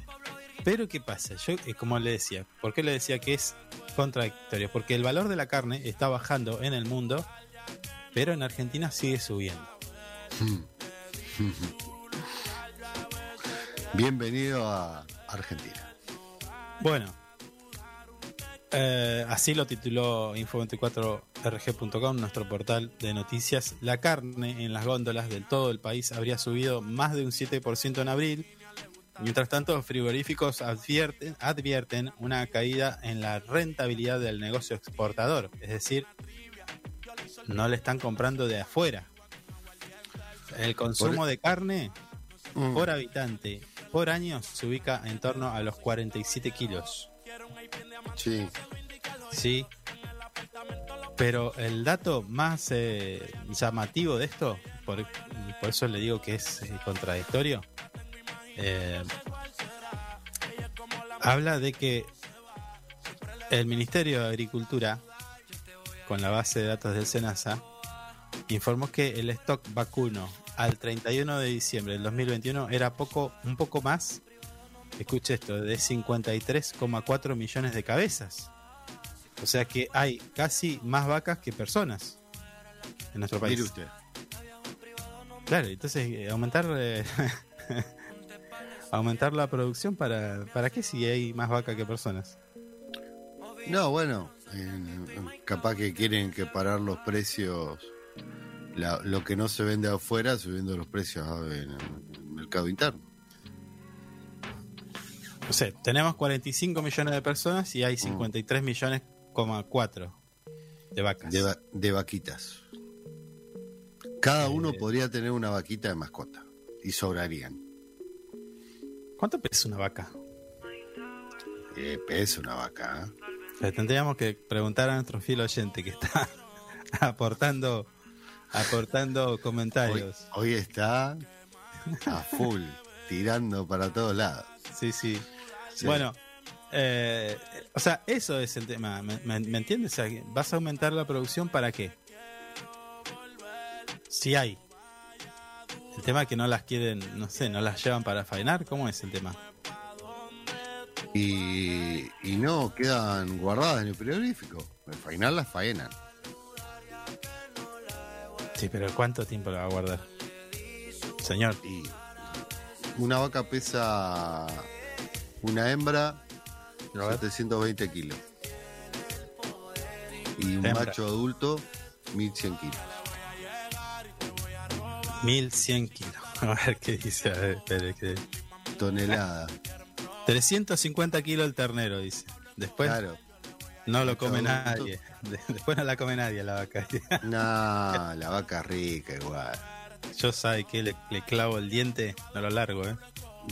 Pero ¿qué pasa? Yo, eh, como le decía, ¿por qué le decía que es contradictorio? Porque el valor de la carne está bajando en el mundo, pero en Argentina sigue subiendo. Bienvenido a Argentina. Bueno, Eh, así lo tituló info24rg.com, nuestro portal de noticias. La carne en las góndolas del todo el país habría subido más de un 7% en abril. Mientras tanto, los frigoríficos advierten, advierten una caída en la rentabilidad del negocio exportador. Es decir, no le están comprando de afuera. El consumo de carne Mm. por habitante por año se ubica en torno a los 47 kilos. Sí. Sí. Pero el dato más eh, llamativo de esto, por, por eso le digo que es eh, contradictorio, eh, habla de que el Ministerio de Agricultura, con la base de datos del SENASA, informó que el stock vacuno al 31 de diciembre del 2021 era poco, un poco más, escuche esto, de 53,4 millones de cabezas. O sea que hay casi más vacas que personas en nuestro país. Usted. Claro, entonces eh, aumentar eh, aumentar la producción para para qué si hay más vacas que personas. No, bueno, eh, capaz que quieren que parar los precios, la- lo que no se vende afuera, subiendo los precios ah, en el mercado interno. No sé, tenemos 45 millones de personas y hay 53 millones, coma 4 de vacas. De, va- de vaquitas. Cada uno podría tener una vaquita de mascota y sobrarían. ¿Cuánto pesa una vaca? Eh, pesa una vaca. ¿eh? Le tendríamos que preguntar a nuestro fiel oyente que está aportando aportando comentarios. hoy está a full, tirando para todos lados. Sí, sí. Sí. Bueno, eh, o sea, eso es el tema. ¿Me, me- me entiendes? O sea, que ¿vas a aumentar la producción para qué? Si hay. El tema es que no las quieren, no sé, no las llevan para faenar. ¿Cómo es el tema? Y, y no quedan guardadas en el frigorífico. Al final las faenan. Sí, pero ¿cuánto tiempo la va a guardar? Señor. Y una vaca pesa una hembra 720 kilos. Y un Hembra. macho adulto 1100 kilos. 1100 kilos. A ver qué dice. A ver, espere, que- Tonelada. 350 kilos el ternero, dice. Después Claro. no lo come nadie. De- Después no la come nadie la vaca. No, la vaca rica igual. Yo sabe que le, le clavo el diente, no lo largo, ¿eh?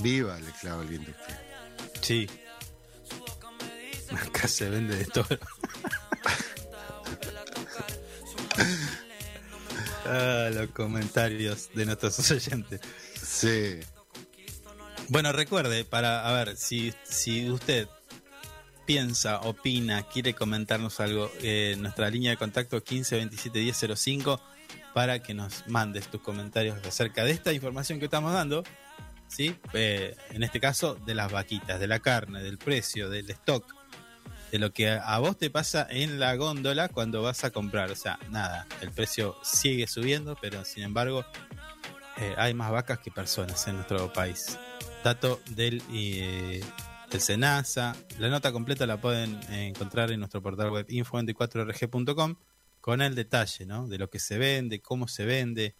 Viva le clavo el viento a usted. Sí. Acá se vende de todo. Ah, los comentarios de nuestros oyentes. Sí. Bueno, recuerde, para, a ver, si, si usted piensa, opina, quiere comentarnos algo, eh, nuestra línea de contacto 15 27 10 05 para que nos mandes tus comentarios acerca de esta información que estamos dando, ¿sí? Eh, en este caso, de las vaquitas, de la carne, del precio, del stock, de lo que a vos te pasa en la góndola cuando vas a comprar. O sea, nada, el precio sigue subiendo, pero sin embargo, eh, hay más vacas que personas en nuestro país. Dato del, eh, del SENASA. La nota completa la pueden encontrar en nuestro portal web info24rg.com con el detalle ¿no? de lo que se vende, cómo se vende,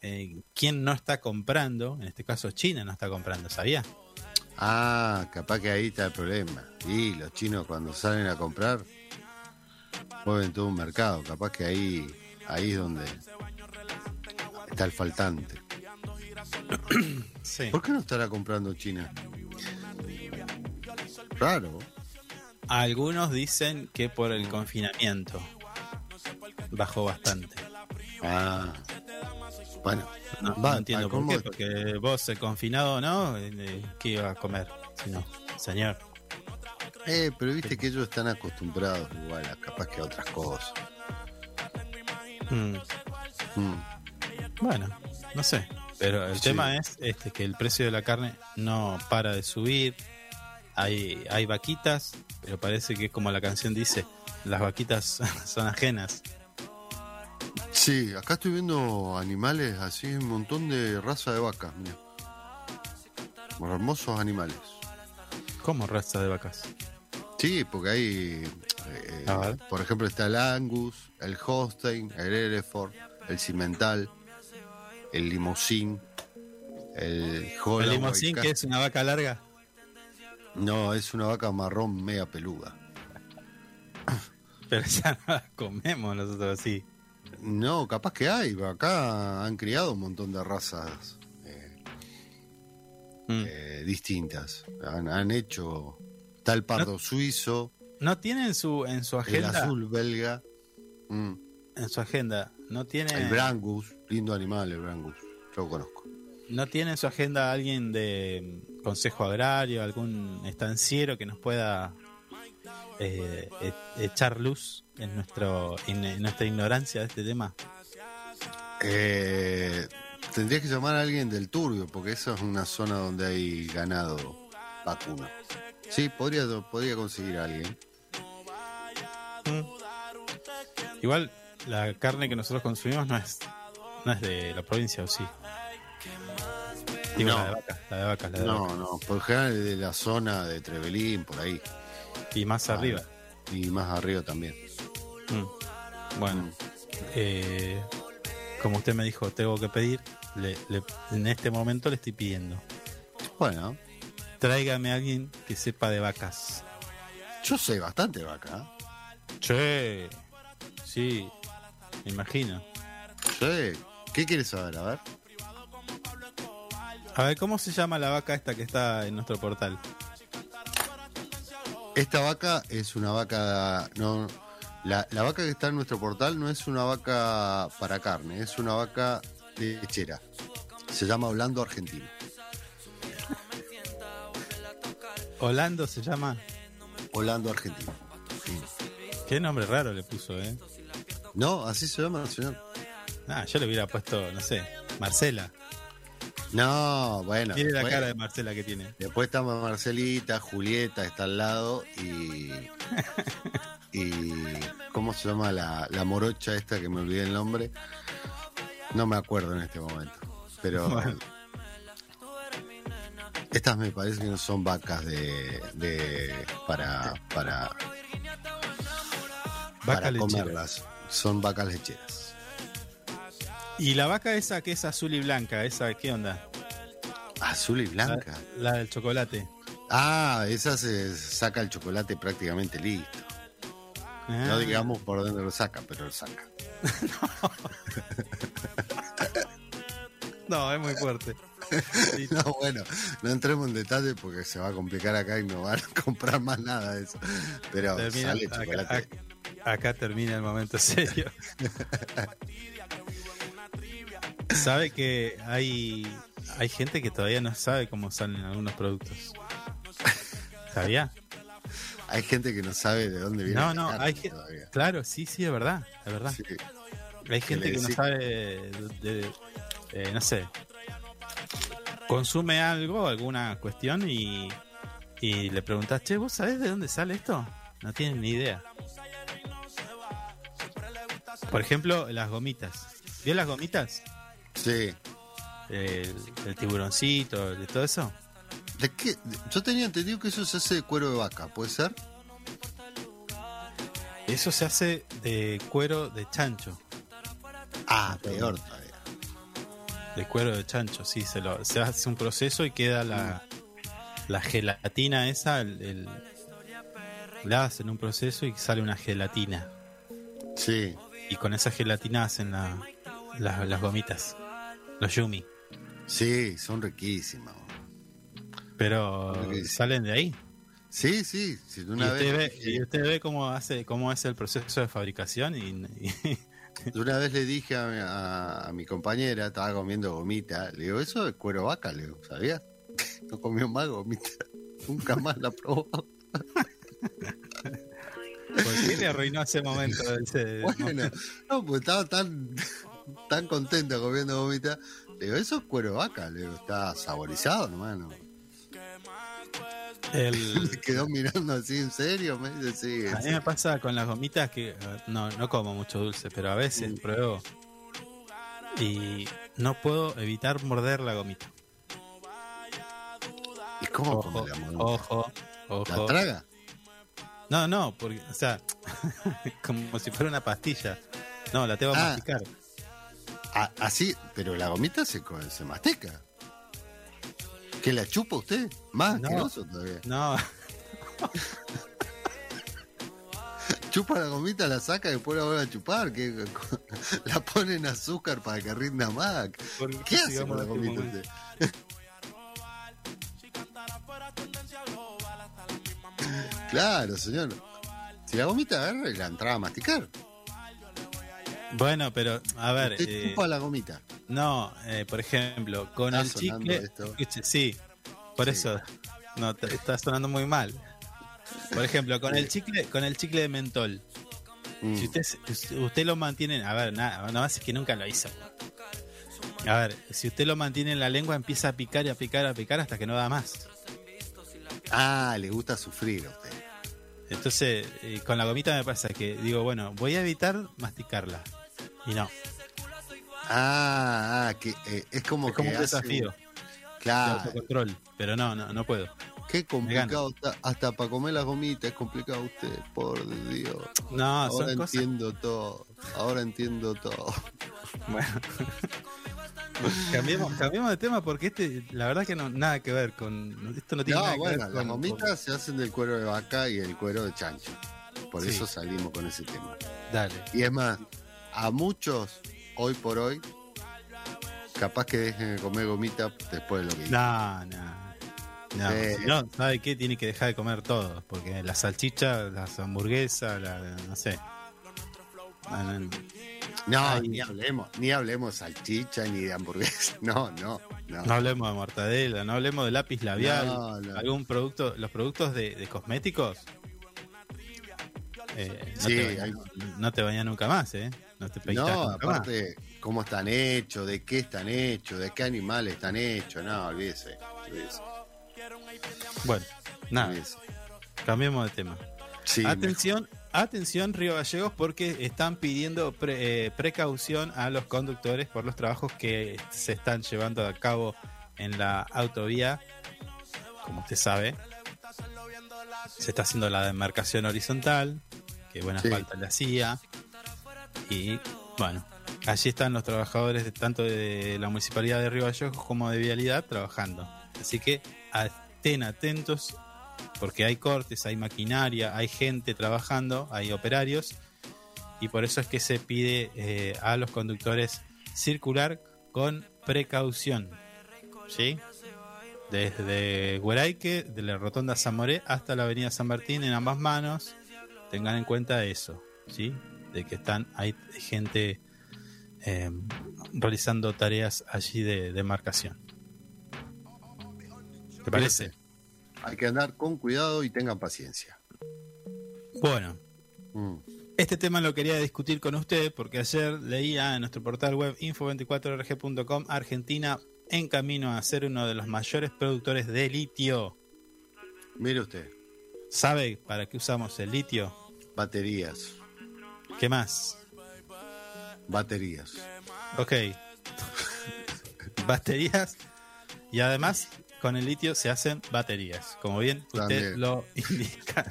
eh, quién no está comprando. En este caso, China no está comprando, ¿sabía? Ah, capaz que ahí está el problema. Y los chinos cuando salen a comprar mueven todo un mercado. Capaz que ahí, ahí es donde está el faltante. Sí. ¿Por qué no estará comprando China? Raro. Algunos dicen que por el confinamiento bajó bastante. Ah. Bueno, No, Va, no entiendo por ¿cómo? qué, porque vos eh, confinado no, eh, ¿qué iba a comer? Si no, señor. eh, pero viste que ellos están acostumbrados igual a capaz que a otras cosas. Mm, Mm. bueno, no sé. Pero el Sí. tema es este que el precio de la carne no para de subir. Hay, hay vaquitas, pero parece que es como la canción dice, las vaquitas son ajenas. Sí, acá estoy viendo animales así, un montón de raza de vacas, mira. Hermosos animales. ¿Cómo raza de vacas? Sí, porque hay, eh, por ejemplo, está el Angus, el Holstein, el Hereford, el Cimental, el Limousin, el El Holloway limosín, Cat- que es una vaca larga. No, es una vaca marrón media peluda. Pero ya no la comemos nosotros así. No, capaz que hay. Acá han criado un montón de razas eh, Mm. eh, distintas. Han, han hecho tal pardo suizo, No tiene en su, en su el agenda. azul belga, mm, En su agenda. No tiene. el brangus, lindo animal el brangus. Yo lo conozco. ¿No tiene en su agenda alguien de mm, Consejo Agrario, algún estanciero que nos pueda eh, e- echar luz en, nuestro, en, nuestra ignorancia de este tema? Eh, tendrías que llamar a alguien del Turbio, porque esa es una zona donde hay ganado vacuno. Sí, podría, podría conseguir a alguien. Igual la carne que nosotros consumimos no es, no es de la provincia, ¿o sí? Digo, No. la de vaca, la de vaca, la de No, no, por general es de la zona de Trevelín, por ahí. Y más Ah, arriba. Y más arriba también. Mm. Bueno, eh, como usted me dijo, tengo que pedir. le- le- en este momento le estoy pidiendo. Bueno, Tráigame a alguien que sepa de vacas. yo sé bastante vaca. Che, sí, me imagino. Sí. ¿Qué quieres saber? A ver. A ver, ¿cómo se llama la vaca esta que está en nuestro portal? Esta vaca es una vaca. No, la, la vaca que está en nuestro portal no es una vaca para carne, es una vaca lechera. Se llama Holando Argentino. Holando se llama. Holando Argentino. Sí. Qué nombre raro le puso, ¿eh? No, así se llama, señor. Ah, yo le hubiera puesto, no sé, Marcela. No, bueno. Tiene la cara de Marcela que tiene. Después está Marcelita, Julieta está al lado y. y ¿Cómo se llama la, la morocha esta que me olvidé el nombre? No me acuerdo en este momento. Pero. Bueno. Estas me parece que no son vacas de. de para. para. Vaca para comerlas. Son vacas lecheras. Y la vaca esa que es azul y blanca, esa, ¿qué onda? Azul y blanca. La, la del chocolate. Ah, esa se saca el chocolate prácticamente listo. No Ah. digamos por dónde lo saca, pero lo saca. No, es muy fuerte. No, bueno, no entremos en detalle porque se va a complicar acá y no van a comprar más nada de eso. Pero Termina- sale acá, chocolate. acá- acá termina el momento serio. Sabe que hay, hay gente que todavía no sabe cómo salen algunos productos. ¿Sabía? Hay gente que no sabe de dónde viene. No, la no, carne hay gente. Claro, sí, sí, es verdad, es verdad. Sí. Hay gente que no sabe de, de- eh, no sé, consume algo, alguna cuestión y, y le preguntas, che, ¿vos sabés de dónde sale esto? No tienen ni idea. Por ejemplo, las gomitas. ¿Vio las gomitas? Sí. El, el tiburoncito, de todo eso. ¿De qué? Yo tenía entendido que eso se hace de cuero de vaca, ¿puede ser? Eso se hace de cuero de chancho. Ah, peor todavía. De cuero de chancho, sí, se, lo, se hace un proceso y queda la, la gelatina esa, el, el- la hacen un proceso y sale una gelatina. Sí. Y con esa gelatina hacen la, la- las gomitas, los yumi. Sí, son riquísimas. Pero salen de ahí. Sí, sí. Si Y usted, vez, ve, y usted ve cómo hace cómo es el proceso de fabricación y, y- una vez le dije a, mi- a- a mi compañera, estaba comiendo gomita, le digo, eso es cuero vaca, le digo, ¿sabías? No comió más gomita. Nunca más la probó. ¿por qué le arruinó ese momento? ese- Bueno, no, pues estaba tan, tan contenta comiendo gomita. Le digo, eso es cuero vaca. Le digo, está saborizado nomás. ¿no? el- Me quedó mirando así en serio. Me dice, sí. A mí me pasa con las gomitas que no, no como mucho dulce, pero a veces pruebo y no puedo evitar morder la gomita. ¿Y cómo Ojo, la gomita? ojo, ¿La ojo. traga? No, no, porque, o sea, como si fuera una pastilla. No, la tengo que Ah. masticar. A- así, pero la gomita se, se mastica. ¿Que la chupa usted? Más No. asqueroso todavía. No, Chupa la gomita, la saca y después la vuelve a chupar. que La pone en azúcar para que rinda más. ¿por ¿Qué hace con la este gomita usted? Claro, señor. Si la gomita agarra la entraba a masticar. Bueno, pero, a ver. Eh, chupa la gomita. No, eh, por ejemplo, con el chicle. esto. Sí, por Sí. eso. No, te- está sonando muy mal. Por ejemplo, con el chicle, con el chicle de mentol. Mm. Si usted, usted lo mantiene, a ver, nada, nada más es que nunca lo hizo. A ver, si usted lo mantiene en la lengua, empieza a picar y a picar, a picar hasta que no da más. Ah, le gusta sufrir a usted. Entonces, eh, con la gomita me pasa que digo, bueno, voy a evitar masticarla. Y no, Ah, ah, que eh, es como es como que un hace- desafío de Claro. Pero no, no, no puedo. qué complicado está. Hasta para comer las gomitas es complicado usted, por Dios. No, Ahora son cosas. entiendo todo. Ahora entiendo todo. Bueno. cambiemos, cambiemos de tema porque este, la verdad que no nada que ver con. Esto no tiene No, nada que bueno, ver las gomitas se hacen del cuero de vaca y el cuero de chancho. Por Sí. eso salimos con ese tema. Dale. Y es más, a muchos, hoy por hoy, capaz que dejen de comer gomita después de lo que hice. No, no. No, si no, ¿sabe qué? Tiene que dejar de comer todo. Porque la salchicha, las hamburguesas, la, no sé. No, ni hablemos, ni hablemos de salchicha ni de hamburguesa. No, no, no. No hablemos de mortadela, no hablemos de lápiz labial, algún producto, los productos de, de cosméticos. Eh, no, Sí, te bañan, hay- no te nunca más, ¿eh? No te No, nunca más. aparte, cómo están hechos, de qué están hechos, de qué animales están hechos. No, olvídese. olvídese, Bueno, nada, olvídese. cambiemos de tema. Sí, atención, atención Río Gallegos porque están pidiendo pre- eh, precaución a los conductores por los trabajos que se están llevando a cabo en la autovía. Como usted sabe, se está haciendo la demarcación horizontal, que buena Sí. falta le hacía. Y bueno, allí están los trabajadores de, tanto de la municipalidad de Río Gallegos como de Vialidad trabajando. Así que estén atentos porque hay cortes, hay maquinaria, hay gente trabajando, hay operarios y por eso es que se pide eh, a los conductores circular con precaución. ¿Sí? Desde Hueraique, de la Rotonda San Moré hasta la Avenida San Martín en ambas manos. Tengan en cuenta eso, ¿sí? De que están, hay gente eh, realizando tareas allí de demarcación. ¿Te parece? Hay que andar con cuidado y tengan paciencia. Bueno, Mm. Este tema lo quería discutir con usted porque ayer leía en nuestro portal web info24rg.com Argentina en camino a ser uno de los mayores productores de litio. Mire usted, ¿Sabe para qué usamos el litio? baterías, ¿Qué más? baterías. Ok. Baterías y además con el litio se hacen baterías, como bien usted También. lo indica.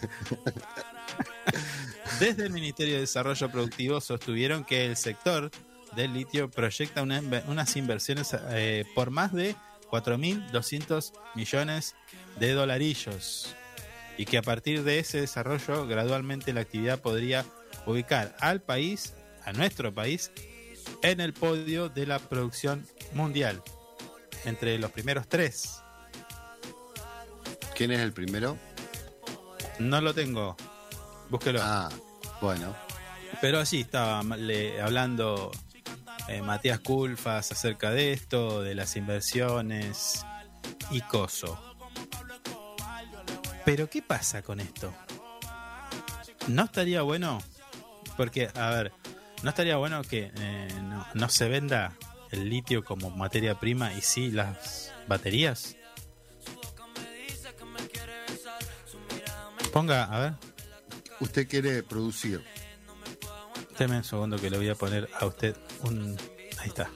Desde el Ministerio de Desarrollo Productivo sostuvieron que el sector del litio proyecta una unas inversiones eh, por más de 4.200 millones de dolarillos y que a partir de ese desarrollo gradualmente la actividad podría ubicar al país, a nuestro país, en el podio de la producción mundial, entre los primeros tres. ¿Quién es el primero? No lo tengo, búsquelo. Ah, bueno. Pero allí estaba le- hablando eh, Matías Culfas acerca de esto, de las inversiones y coso. Pero ¿qué pasa con esto? ¿No estaría bueno? Porque, a ver, ¿no estaría bueno que eh, no, no se venda el litio como materia prima y sí las baterías? Ponga, a ver, Usted quiere producir. Deme un segundo que le voy a poner a usted un... Ahí está.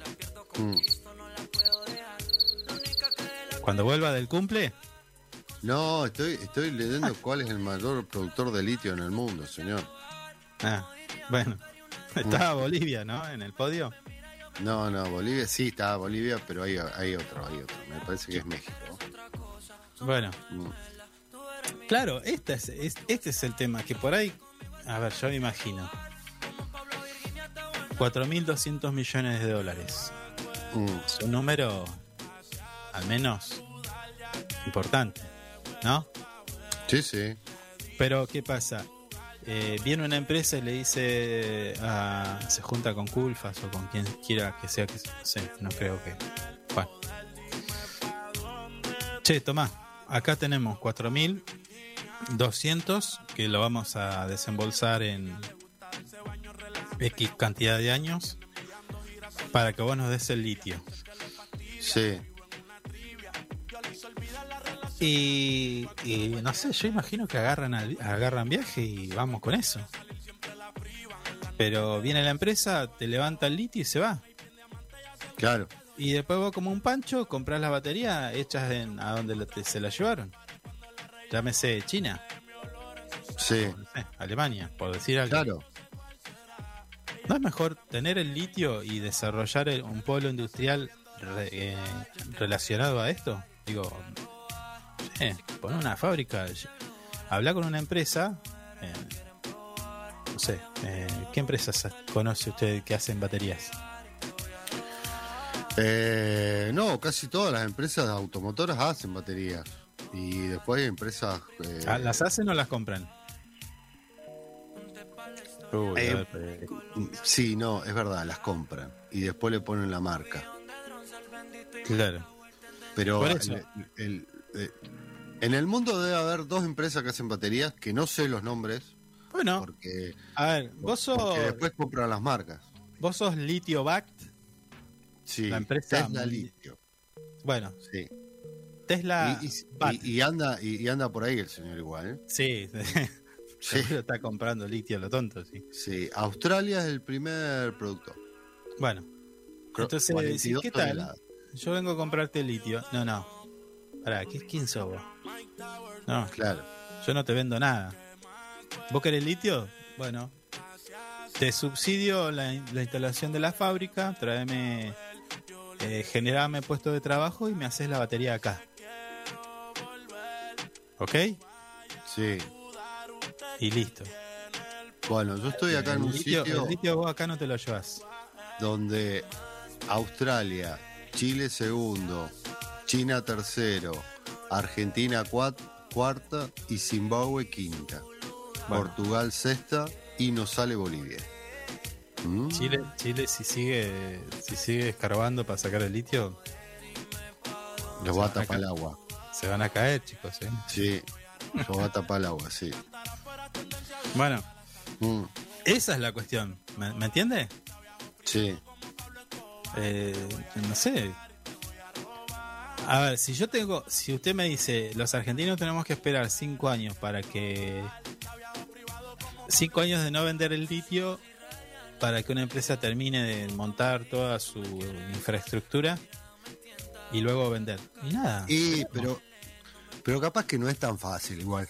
Mm. Cuando vuelva del cumple, No, estoy, estoy leyendo cuál es el mayor productor de litio en el mundo, señor. Ah, bueno. Estaba Bolivia, ¿no? En el podio. No, no, Bolivia, sí, está Bolivia, pero hay, hay otro, hay otro. Me parece que es México. Bueno, Mm. claro, este es, es- este es el tema, que por ahí, a ver, yo me imagino. 4.200 millones de dólares. Mm. Es un número, al menos, importante, ¿no? Sí, sí. Pero, ¿qué pasa? Eh, viene una empresa y le dice, ah, se junta con Culfas o con quien quiera que sea, que no sé, no creo que. Bueno. Che, tomá, acá tenemos 4.200 que lo vamos a desembolsar en X cantidad de años para que vos nos des el litio. Sí. Y, y no sé, yo imagino que agarran, al- agarran viaje y vamos con eso. Pero viene la empresa, te levanta el litio y se va. Claro. Y después vos como un pancho compras las baterías hechas en, a donde la- te- se las llevaron. Llámese China, Sí. no sé, Alemania, por decir algo. Claro. ¿No es mejor tener el litio y desarrollar el- un polo industrial re- eh, relacionado a esto? Digo, eh, poner una fábrica, habla con una empresa, eh, no sé, eh, ¿qué empresas conoce usted que hacen baterías? Eh, no, casi todas las empresas automotoras hacen baterías. Y después hay empresas. eh, Ah, ¿Las hacen o las compran? Uy, Eh, Sí, no, es verdad, las compran. Y después le ponen la marca. claro. Pero el- el- eh, en el mundo debe haber dos empresas que hacen baterías que no sé los nombres. Bueno, Porque, a ver, vos sos, porque después compran las marcas. vos sos litio backed. Sí, La empresa Tesla Litio. Bueno, Sí. Tesla y, y- anda, y, y anda por ahí el señor igual. ¿eh? Sí, Sí. seguro está comprando litio lo tonto, sí. Sí, Australia es el primer productor. Bueno, entonces, 42 ¿qué tal? toneladas. Yo vengo a comprarte litio. No, no. Pará, ¿qué, ¿quién sos vos? No, Claro. yo no te vendo nada. ¿Vos querés litio? Bueno, te subsidio la, la instalación de la fábrica, tráeme, eh, generame puesto de trabajo y me haces la batería acá. ¿Ok? Sí. Y listo. Bueno, yo estoy acá en un litio, sitio el litio vos acá no te lo llevas. donde Australia, Chile segundo, China tercero, Argentina cuarta y Zimbabue quinta. Bueno. Portugal sexta y nos sale Bolivia. ¿Mm? Chile, Chile si sigue, si sigue escarbando para sacar el litio, Los va a tapar el agua. se van a caer, chicos. ¿eh? Sí, los va a tapar el agua, sí. Bueno, Mm, esa es la cuestión. ¿Me, me entiende? Sí, Eh, no sé. A ver, si yo tengo, si usted me dice, los argentinos tenemos que esperar cinco años para que, cinco años de no vender el litio para que una empresa termine de montar toda su infraestructura y luego vender. Y nada. Y, pero, pero capaz que no es tan fácil igual.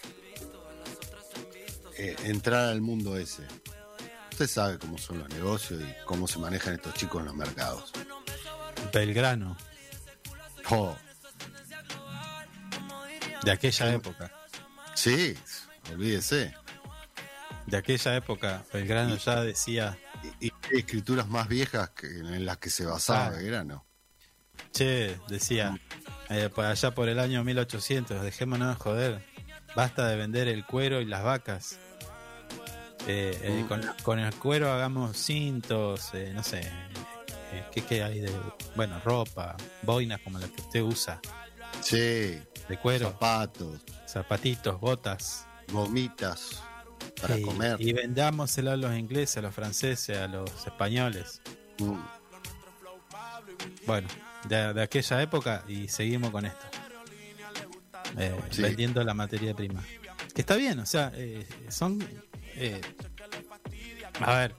eh, entrar al mundo ese. Usted sabe cómo son los negocios y cómo se manejan estos chicos en los mercados. Belgrano, Oh, de aquella época. sí, olvídese. De aquella época, Belgrano ya decía, Y, y escrituras más viejas que, en las que se basaba Ah. Belgrano. Che, decía, eh, allá por el año 1800, dejémonos de joder, basta de vender el cuero y las vacas. Eh, eh, Mm. con, con el cuero hagamos cintos, eh, no sé, eh, ¿qué, qué hay de, bueno, ropa, boinas como la que usted usa, Sí, de cuero, zapatos, zapatitos, botas. gomitas para comer. y vendámoselo a los ingleses, a los franceses, a los españoles. Mm, Bueno, de, de aquella época y seguimos con esto. Eh, Sí. Vendiendo la materia prima. Que está bien, o sea, eh, son... eh, a ver.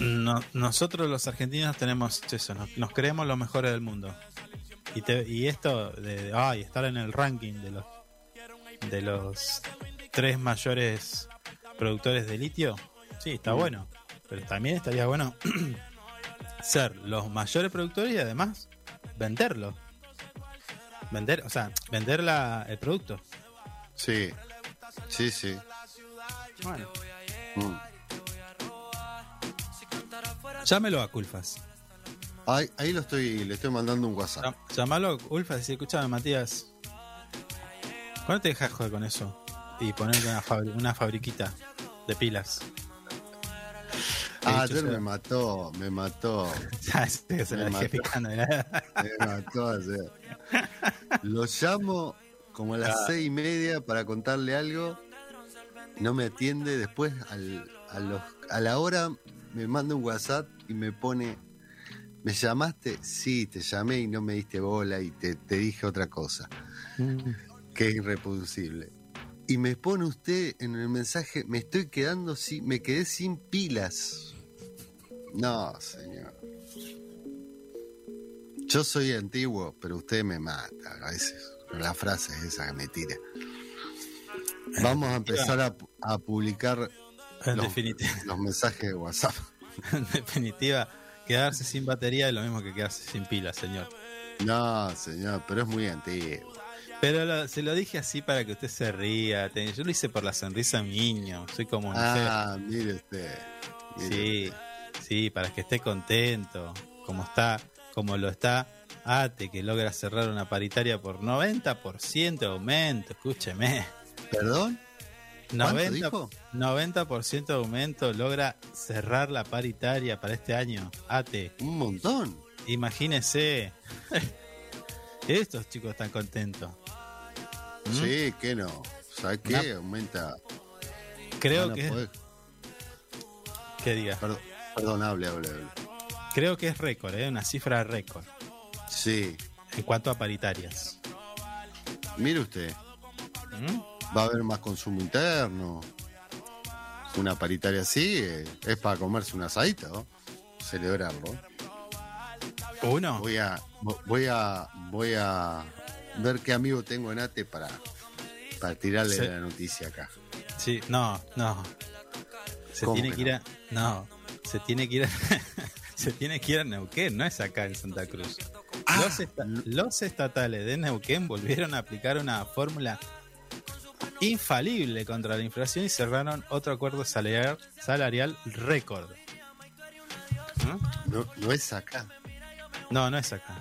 No- nosotros los argentinos tenemos eso, nos, nos creemos los mejores del mundo. Y, te- y esto de ay, estar en el ranking de los de los tres mayores productores de litio, sí, está Mm. bueno. Pero también estaría bueno ser los mayores productores y además venderlo. Vender, o sea, vender la, el producto. Sí, sí, sí. Bueno, Mm. Llámelo a Culfas. Ahí, ahí lo estoy, le estoy mandando un WhatsApp. Llamalo a Ulfas y decir, escúchame Matías, ¿cuándo te dejas joder con eso? Y ponerte una, fabri- una fabriquita de pilas. Ah, ayer me mató, me mató, Ya, se la Me dejé picando. me mató ayer. Lo llamo como a las Ah. seis y media para contarle algo. No me atiende. Después, al- a, los- a la hora, me manda un WhatsApp y me pone: ¿Me llamaste? Sí, te llamé y no me diste bola y te, te dije otra cosa. que es irreproducible. Y me pone usted en el mensaje, me estoy quedando sin, me quedé sin pilas. No, señor. Yo soy antiguo, pero usted me mata a veces. La frase es esa que me tira. Vamos a empezar a, a publicar los mensajes de WhatsApp. En definitiva, quedarse sin batería es lo mismo que quedarse sin pilas, señor. No, señor, pero es muy antiguo. Pero lo- se lo dije así para que usted se ría. Yo lo hice por la sonrisa niño. Soy como un Ah, mire usted. mire Sí, sí, para que esté contento, como está, como lo está Ate, que logra cerrar una paritaria por 90% de aumento, escúcheme. ¿Perdón? ¿Cuánto 90%, dijo? 90% de aumento logra cerrar la paritaria para este año. Ate, Un montón. imagínese. Estos chicos están contentos. ¿Mm? Sí, que no. ¿Sabes qué? Una- Aumenta. Creo que, poder- que diga, Perdón, hable, hable, hable. creo que es récord, ¿eh? una cifra récord Sí, en cuanto a paritarias. mire usted, ¿Mm? Va a haber más consumo interno. Una paritaria así eh, es para comerse un asadito, ¿no? celebrarlo. Uno. Voy a, voy a, voy a ver qué amigo tengo en ATE para, para tirarle Sí. la noticia acá. Sí, no, no. Se ¿Cómo tiene que ir a. No, se tiene que ir a. se tiene que ir a Neuquén, no es acá en Santa Cruz. Ah, los, esta- los estatales de Neuquén volvieron a aplicar una fórmula infalible contra la inflación y cerraron otro acuerdo salarial, salarial récord. ¿Mm? No, no es acá. No, no es acá.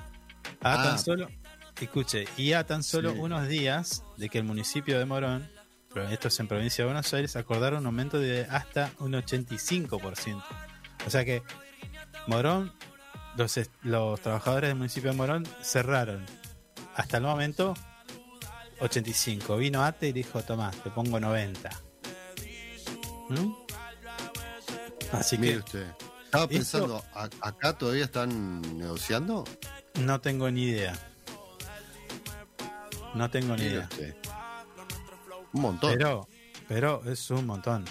A Ah. tan solo, escuche, y a tan solo Sí. unos días de que el municipio de Morón, esto es en provincia de Buenos Aires, acordaron un aumento de hasta un 85%. O sea que Morón, los, los trabajadores del municipio de Morón cerraron hasta el momento 85. Vino Ate y dijo, Tomás, te pongo 90. ¿Mm? Así Mire que usted. Estaba pensando, ¿a- ¿acá todavía están negociando? no tengo ni idea. No tengo ni idea. usted. Un montón. Pero, pero es un montón.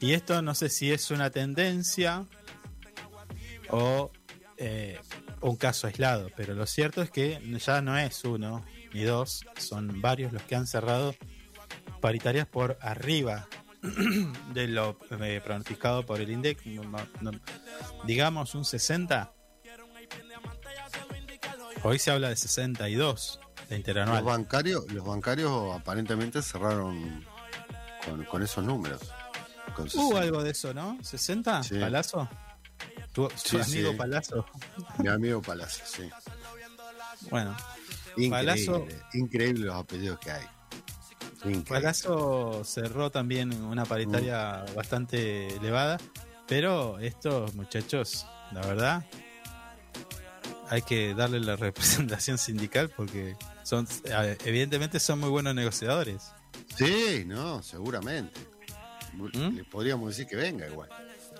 Y esto no sé si es una tendencia o eh, un caso aislado, pero lo cierto es que ya no es uno ni dos, son varios los que han cerrado paritarias por arriba de lo eh, pronosticado por el INDEC, no- no- digamos un 60. Hoy se habla de 62 de interanual. Los bancarios, los bancarios aparentemente cerraron con, con esos números. Con Hubo 60. algo de eso, ¿no? ¿60? Sí. ¿Palazo? ¿Tu, tu Sí, amigo sí. Palazzo? Mi amigo Palacio, sí. Bueno, Increíble, Palazzo- increíble los apellidos que hay. Increíble. Palazzo cerró también una paritaria Mm. bastante elevada, pero estos muchachos, la verdad, hay que darle la representación sindical porque son, evidentemente son muy buenos negociadores. Sí, no, seguramente. ¿Mm? Le podríamos decir que venga igual.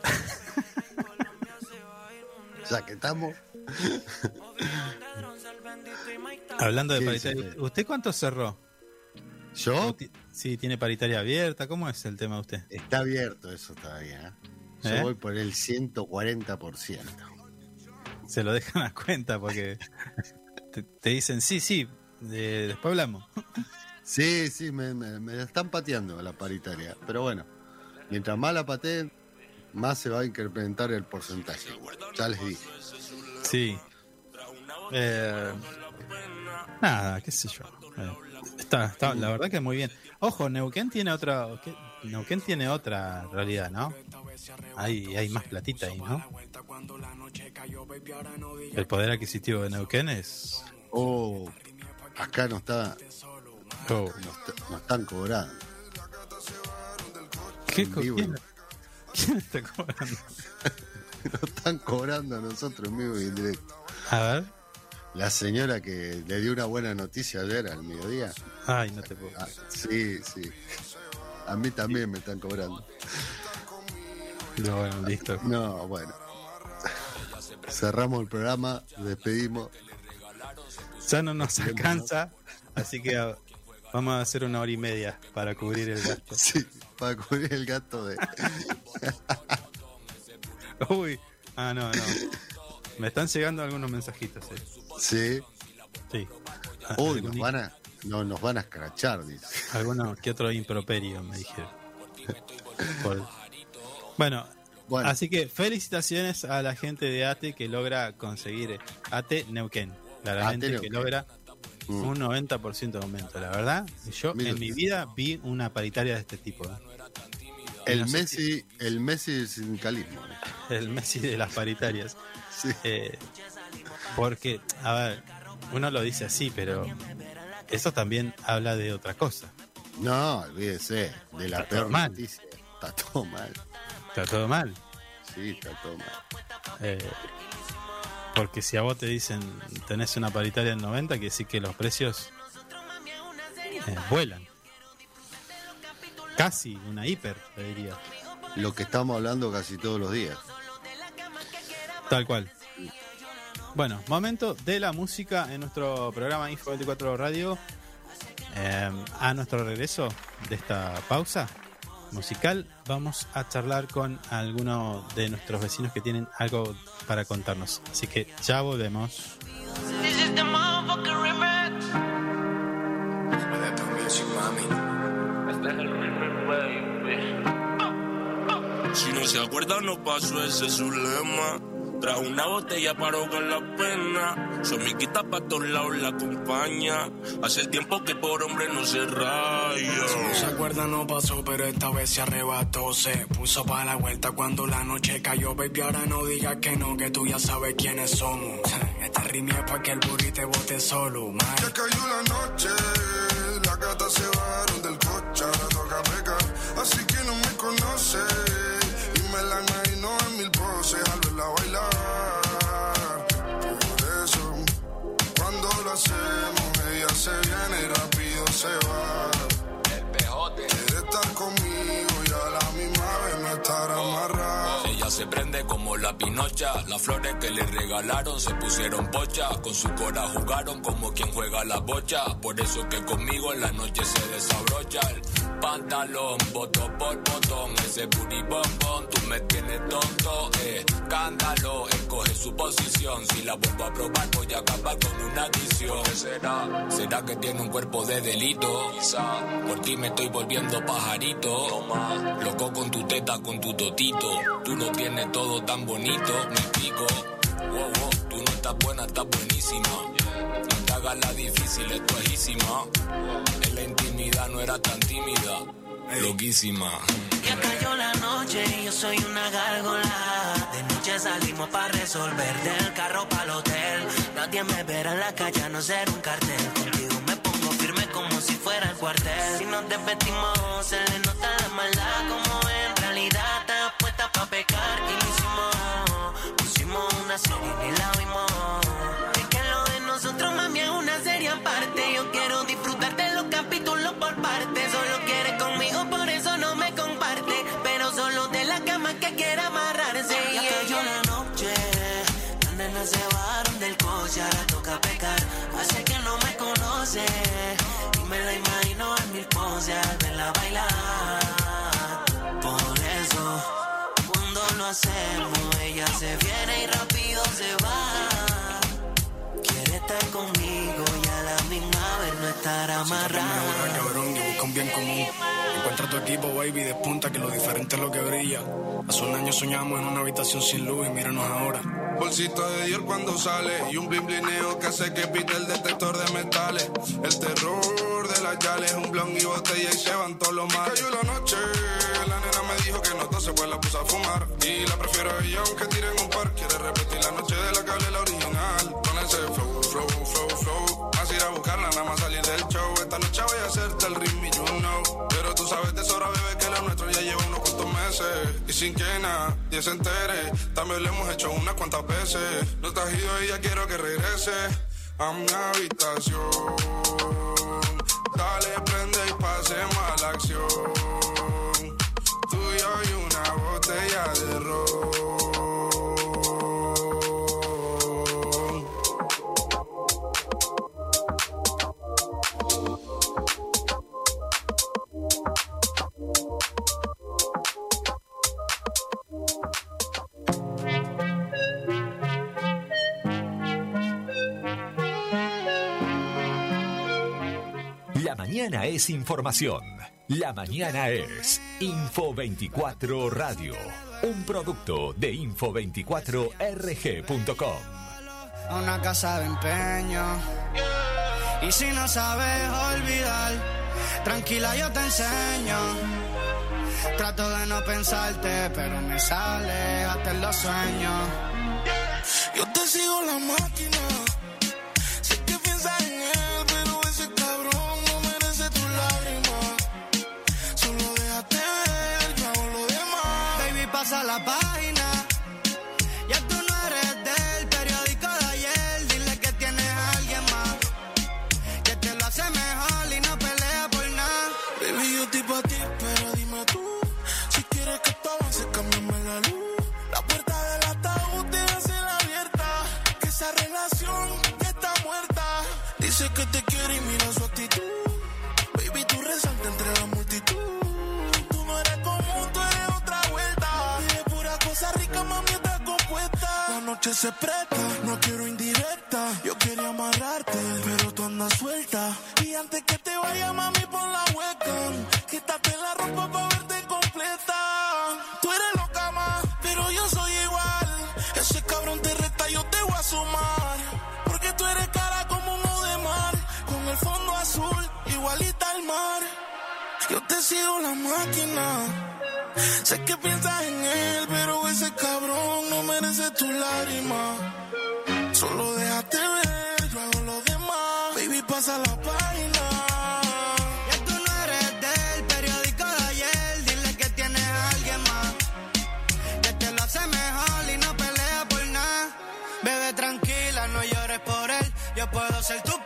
ya que estamos. Hablando de Sí, paritaria, sí. ¿usted cuánto cerró? ¿Yo? Sí, tiene paritaria abierta, ¿cómo es el tema de usted? Está abierto eso todavía. ¿eh? Yo ¿Eh? voy por el 140%. Se lo dejan a cuenta porque te, te dicen, sí, sí, de- después hablamos. Sí, sí, me, me- me la están pateando la paritaria. Pero bueno, mientras más la pateen, más se va a incrementar el porcentaje. Ya les dije. Sí. Eh, nada, qué sé yo. Eh, está, está, la verdad que muy bien. Ojo, Neuquén tiene otra. ¿qué? Neuquén tiene otra realidad, ¿no? Hay, hay más platita ahí, ¿no? El poder adquisitivo de Neuquén es. Oh, acá no está, Oh, no, está- no están cobrando. ¿Qué En co- vivo. ¿quién, quién está cobrando? No están cobrando a nosotros en vivo y en directo. A ver. La señora que le dio una buena noticia ayer al mediodía. Ay, no te puedo. Ah, sí, sí. A mí también me están cobrando. No, bueno, listo. No, bueno. Cerramos el programa, despedimos. Ya no nos alcanza, así que vamos a hacer una hora y media para cubrir el gasto. Sí, para cubrir el gasto de. Uy, ah, no, no. Me están llegando algunos mensajitos. eh. Sí. Sí. Uy, nos van a, no, nos van a escrachar, dice. Alguno que otro improperio, me dijeron. Bueno, Bueno. así que felicitaciones a la gente de ATE que logra conseguir eh, ATE Neuquén. Claramente que Neuquén. logra Mm. un 90% de aumento. La verdad, yo Mira. en mi vida vi una paritaria de este tipo. ¿eh? El no Messi, el Messi del sindicalismo. El Messi de las paritarias. Sí. Eh, porque, a ver, uno lo dice así, pero eso también habla de otra cosa. No, olvídese, de la Está peor mal. noticia. Está todo mal. Está todo mal. Sí, está todo mal. Eh, porque si a vos te dicen tenés una paritaria en 90, quiere decir que los precios eh, vuelan. Casi una hiper, te diría. Lo que estamos hablando casi todos los días. Tal cual. Bueno, momento de la música en nuestro programa Info 24 Radio. Eh, a nuestro regreso de esta pausa musical, vamos a charlar con algunos de nuestros vecinos que tienen algo para contarnos. Así que ya volvemos. This is the motherfucking remix. Si no se acuerda, no pasó, ese es su lema. Trajo una botella para ahogar la pena. Su amiguita pa' todos lados la acompaña. Hace tiempo que por hombre no se raya. Si no se acuerda no pasó, pero esta vez se arrebató. Se puso para la vuelta cuando la noche cayó. Baby, ahora no digas que no, que tú ya sabes quiénes somos. Este ritmo es pa' que el burrito te bote solo, man. Ya cayó la noche, las gatas se bajaron del coche, ahora toca pegar, así que no me conoce y me la imagino en mil poses al hacemos, ella se viene y rápido se va. Quiere estar conmigo y a la misma vez no estar amarrado. Ella se prende como la pinocha. Las flores que le regalaron se pusieron pocha. Con su cora jugaron como quien juega la bocha. Por eso que conmigo en la noche se desabrocha el pantalón. Botón por botón, ese booty bombón. Tú me tienes tonto, eh. Cándalo, su posición. Si la vuelvo a probar, voy a acabar con una adicción. ¿Qué será? ¿Será que tiene un cuerpo de delito? Quizá. Por ti me estoy volviendo pajarito. Loco con tu teta, con tu totito. Tú lo tienes todo tan bonito, me pico. Wow, wow, tú no estás buena, estás buenísima. No te hagas la difícil, es easísima. En la intimidad no era tan tímida. Loquísima. Ya cayó la noche y yo soy una gárgola. De noche salimos para resolver. Del carro para el hotel. Nadie me verá en la calle a no ser un cartel. Contigo me pongo firme como si fuera el cuartel. Si nos desvestimos, se le nota la maldad. Como en realidad está puesta para pecar. Y lo hicimos. Pusimos una serie y la vimos. Nosotros, mami, es una serie aparte. Yo quiero disfrutar de los capítulos por parte. Solo quiere conmigo, por eso no me comparte. Pero solo de la cama que quiere amarrarse. Ya cayó la noche, las nenas se bajaron del coche, ahora toca pecar. Hace que no me conoce y me la imagino en mil poses al verla bailar. Por eso, cuando lo hacemos, ella se viene y rápido se va. Quiere estar conmigo estar amarrado. Mejora, cabrón, y busca un bien común. Encuentra tu equipo, baby, despunta que lo diferente es lo que brilla. Hace un año soñamos en una habitación sin luz y míranos ahora. Bolsito de Dior cuando sale y un blin blineo que hace que pite el detector de metales. El terror de las yales, un blon y botella y se van todos los males. Y cayó la noche, la nena me dijo que no entonces pues la puse a fumar. Y la prefiero a ella aunque tiren un par. Quiere repetir la noche de la cable, la original. Nada más salir del show. Esta noche voy a hacerte el ritmo y you know. Pero tú sabes de sobra, bebé, que lo nuestro ya lleva unos cuantos meses. Y sin que nadie se entere, también lo hemos hecho unas cuantas veces. No te has ido y ya quiero que regrese a mi habitación. Dale, prende y pasemos a la acción. Tú y yo y una botella de ron. Mañana es información. La mañana es Info 24 Radio. Un producto de info24rg.com. a una casa de empeño. Y si no sabes olvidar, tranquila yo te enseño. Trato de no pensarte, pero me sale hasta en los sueños. Yo te sigo la máquina. Se no quiero indirecta. Yo quería amarrarte, pero tú andas suelta. Y antes que te vaya, mami, por la webcam. Quítate la ropa pa' verte completa. Tú eres loca, más, pero yo soy igual. Ese cabrón te resta, yo te voy a sumar. Porque tú eres cara como uno de mar. Con el fondo azul, igualita al mar. Yo te sigo la máquina. Sé que piensas en él, cabrón no merece tu lágrima. Solo déjate ver, yo hago lo demás. Baby, pasa la página. Ya tú no eres del periódico de ayer. Dile que tienes a alguien más. Que te lo hace mejor y no pelea por nada. Bebe tranquila, no llores por él. Yo puedo ser tu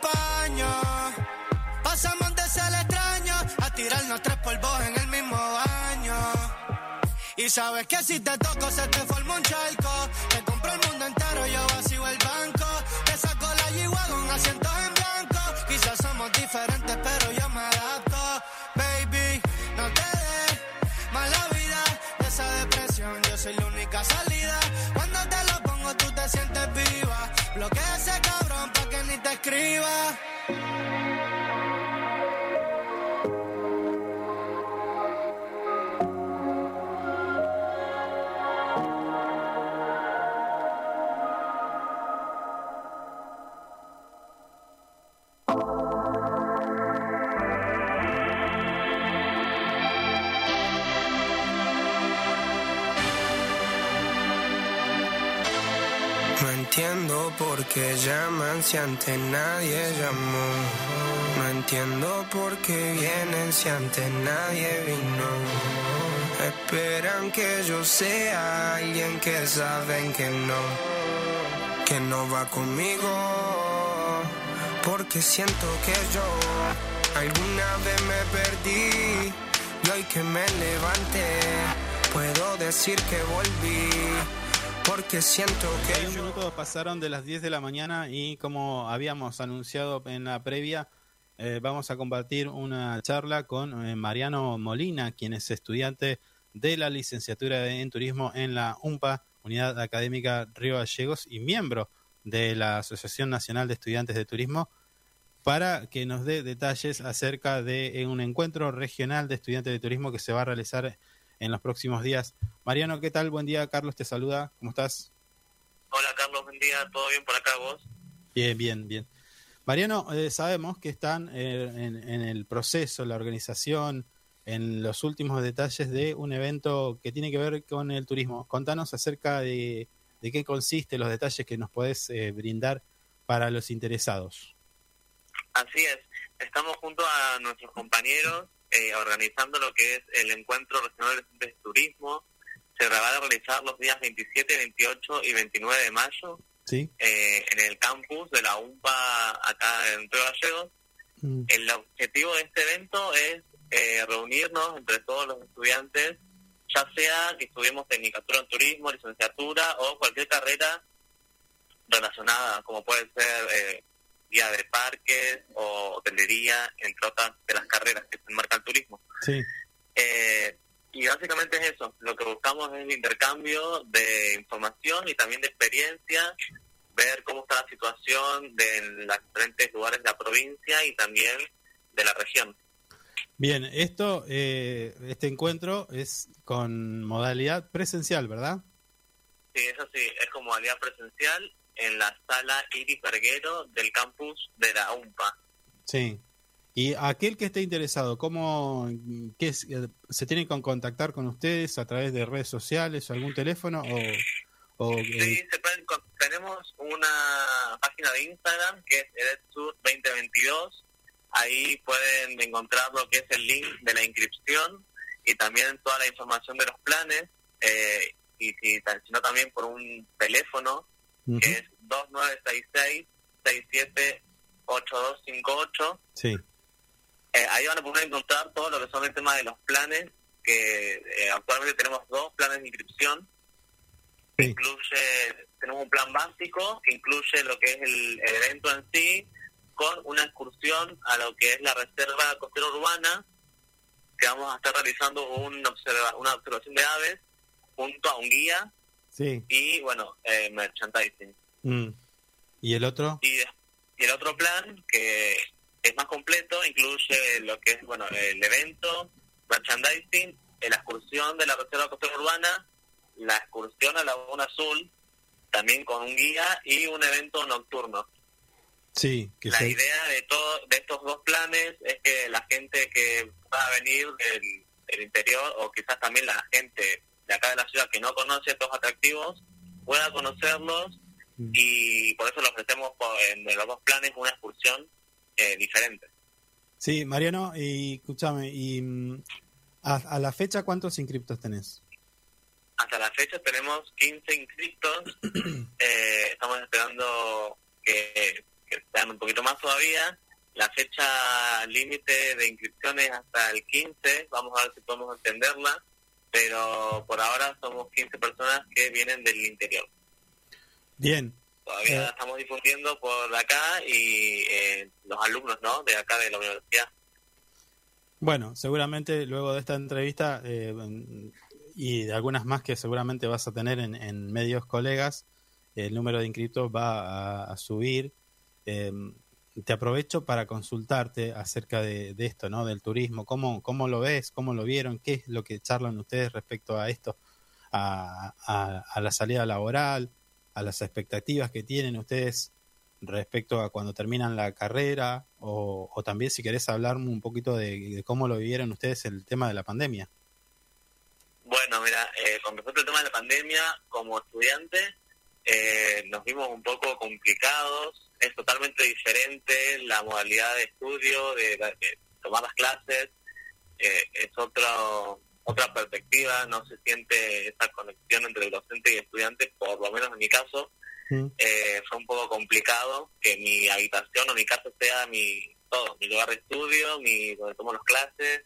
Y sabes que si te toco se te forma un charco. Te compro el mundo entero, yo vacío el banco. Te saco la yigua con asientos en blanco. Quizás somos diferentes, pero yo me adapto. Baby, no te des mala vida de esa depresión. Yo soy la única salida. Cuando te lo pongo, tú te sientes viva. Bloquea ese cabrón pa' que ni te escriba. Qué llaman si antes nadie llamó. No entiendo por qué vienen si antes nadie vino. Esperan que yo sea alguien que saben que no, que no va conmigo. Porque siento que yo alguna vez me perdí y hoy que me levanté puedo decir que volví. Porque siento que 6 minutos pasaron de las 10 de la mañana y como habíamos anunciado en la previa, eh, vamos a compartir una charla con eh, Mariano Molina, quien es estudiante de la licenciatura en turismo en la UMPA, Unidad Académica Río Gallegos, y miembro de la Asociación Nacional de Estudiantes de Turismo. para que nos dé detalles acerca de eh, un encuentro regional de estudiantes de turismo que se va a realizar en los próximos días. Mariano, ¿qué tal? Buen día, Carlos te saluda. ¿Cómo estás? Hola Carlos, buen día, ¿todo bien por acá vos? Bien, bien, bien. Mariano, eh, sabemos que están eh, en, en el proceso, la organización, en los últimos detalles de un evento que tiene que ver con el turismo. Contanos acerca de, de qué consiste, los detalles que nos podés eh, brindar para los interesados. Así es, estamos junto a nuestros compañeros eh, organizando lo que es el Encuentro Regional de Turismo. Se va a realizar los días 27, 28 y 29 de mayo Sí. eh, en el campus de la UMPA acá en Río Gallegos. Mm. El objetivo de este evento es eh, reunirnos entre todos los estudiantes, ya sea que estudiemos Tecnicatura en Turismo, licenciatura o cualquier carrera relacionada, como puede ser guía de parques o hotelería, entre otras de las carreras que se enmarca el turismo. Sí. Eh, y básicamente es eso, lo que buscamos es el intercambio de información y también de experiencia, ver cómo está la situación de los diferentes lugares de la provincia y también de la región. Bien, esto, eh, este encuentro es con modalidad presencial, ¿verdad? Sí, eso sí, es como modalidad presencial en la sala Iris Verguero del campus de la UMPA. Sí. Y aquel que esté interesado, ¿cómo qué eh, se tiene que contactar con ustedes a través de redes sociales o algún teléfono o, o, eh, Sí, se pueden tenemos una página de Instagram que es EDETSUR 2022. Ahí pueden encontrar lo que es el link de la inscripción y también toda la información de los planes. eh, y si, si no, también por un teléfono que es 2966-678258. sí, Eh, ahí van a poder encontrar todo lo que son el tema de los planes, que eh, actualmente tenemos dos planes de inscripción. Incluye, tenemos un plan básico que incluye lo que es el, el evento en sí, con una excursión a lo que es la reserva costera urbana, que vamos a estar realizando un observa- una observación de aves junto a un guía sí. y, bueno, eh, merchandising. Mm. ¿Y el otro? Y, y el otro plan, que es más completo, incluye lo que es bueno el evento, merchandising, eh, la excursión de la Reserva Costera Urbana, la excursión a Laguna Azul, también con un guía y un evento nocturno. Sí, que La idea de todo, de estos dos planes es que la gente que va a venir del, del interior o quizás también la gente de acá de la ciudad que no conoce estos atractivos pueda conocerlos y por eso le ofrecemos en los dos planes una excursión eh, diferente. Sí, Mariano, y escúchame, y mm, a, a la fecha, ¿cuántos inscriptos tenés? Hasta la fecha tenemos 15 inscritos, eh, estamos esperando que, que sean un poquito más todavía. La fecha límite de inscripciones hasta el 15, vamos a ver si podemos extenderla, pero por ahora somos 15 personas que vienen del interior. Bien, Todavía Eh. estamos difundiendo por acá y eh, los alumnos ¿no? de acá de la universidad. bueno, seguramente luego de esta entrevista eh, y de algunas más que seguramente vas a tener en, en medios colegas, el número de inscriptos va a, a subir. Te aprovecho para consultarte acerca de, de esto, ¿no? Del turismo. ¿Cómo, ¿Cómo lo ves? ¿Cómo lo vieron? ¿Qué es lo que charlan ustedes respecto a esto? A, a- a la salida laboral, a las expectativas que tienen ustedes respecto a cuando terminan la carrera o, también si querés hablarme un poquito de, de cómo lo vivieron ustedes el tema de la pandemia. Bueno, mira, eh, con respecto al tema de la pandemia, como estudiante, eh, nos vimos un poco complicados. Es totalmente diferente la modalidad de estudio, de, de tomar las clases. Eh, es otro, otra perspectiva, no se siente esa conexión entre el docente y estudiante, por lo menos en mi caso. Eh, fue un poco complicado que mi habitación o mi casa sea mi todo, mi lugar de estudio, mi donde tomo las clases.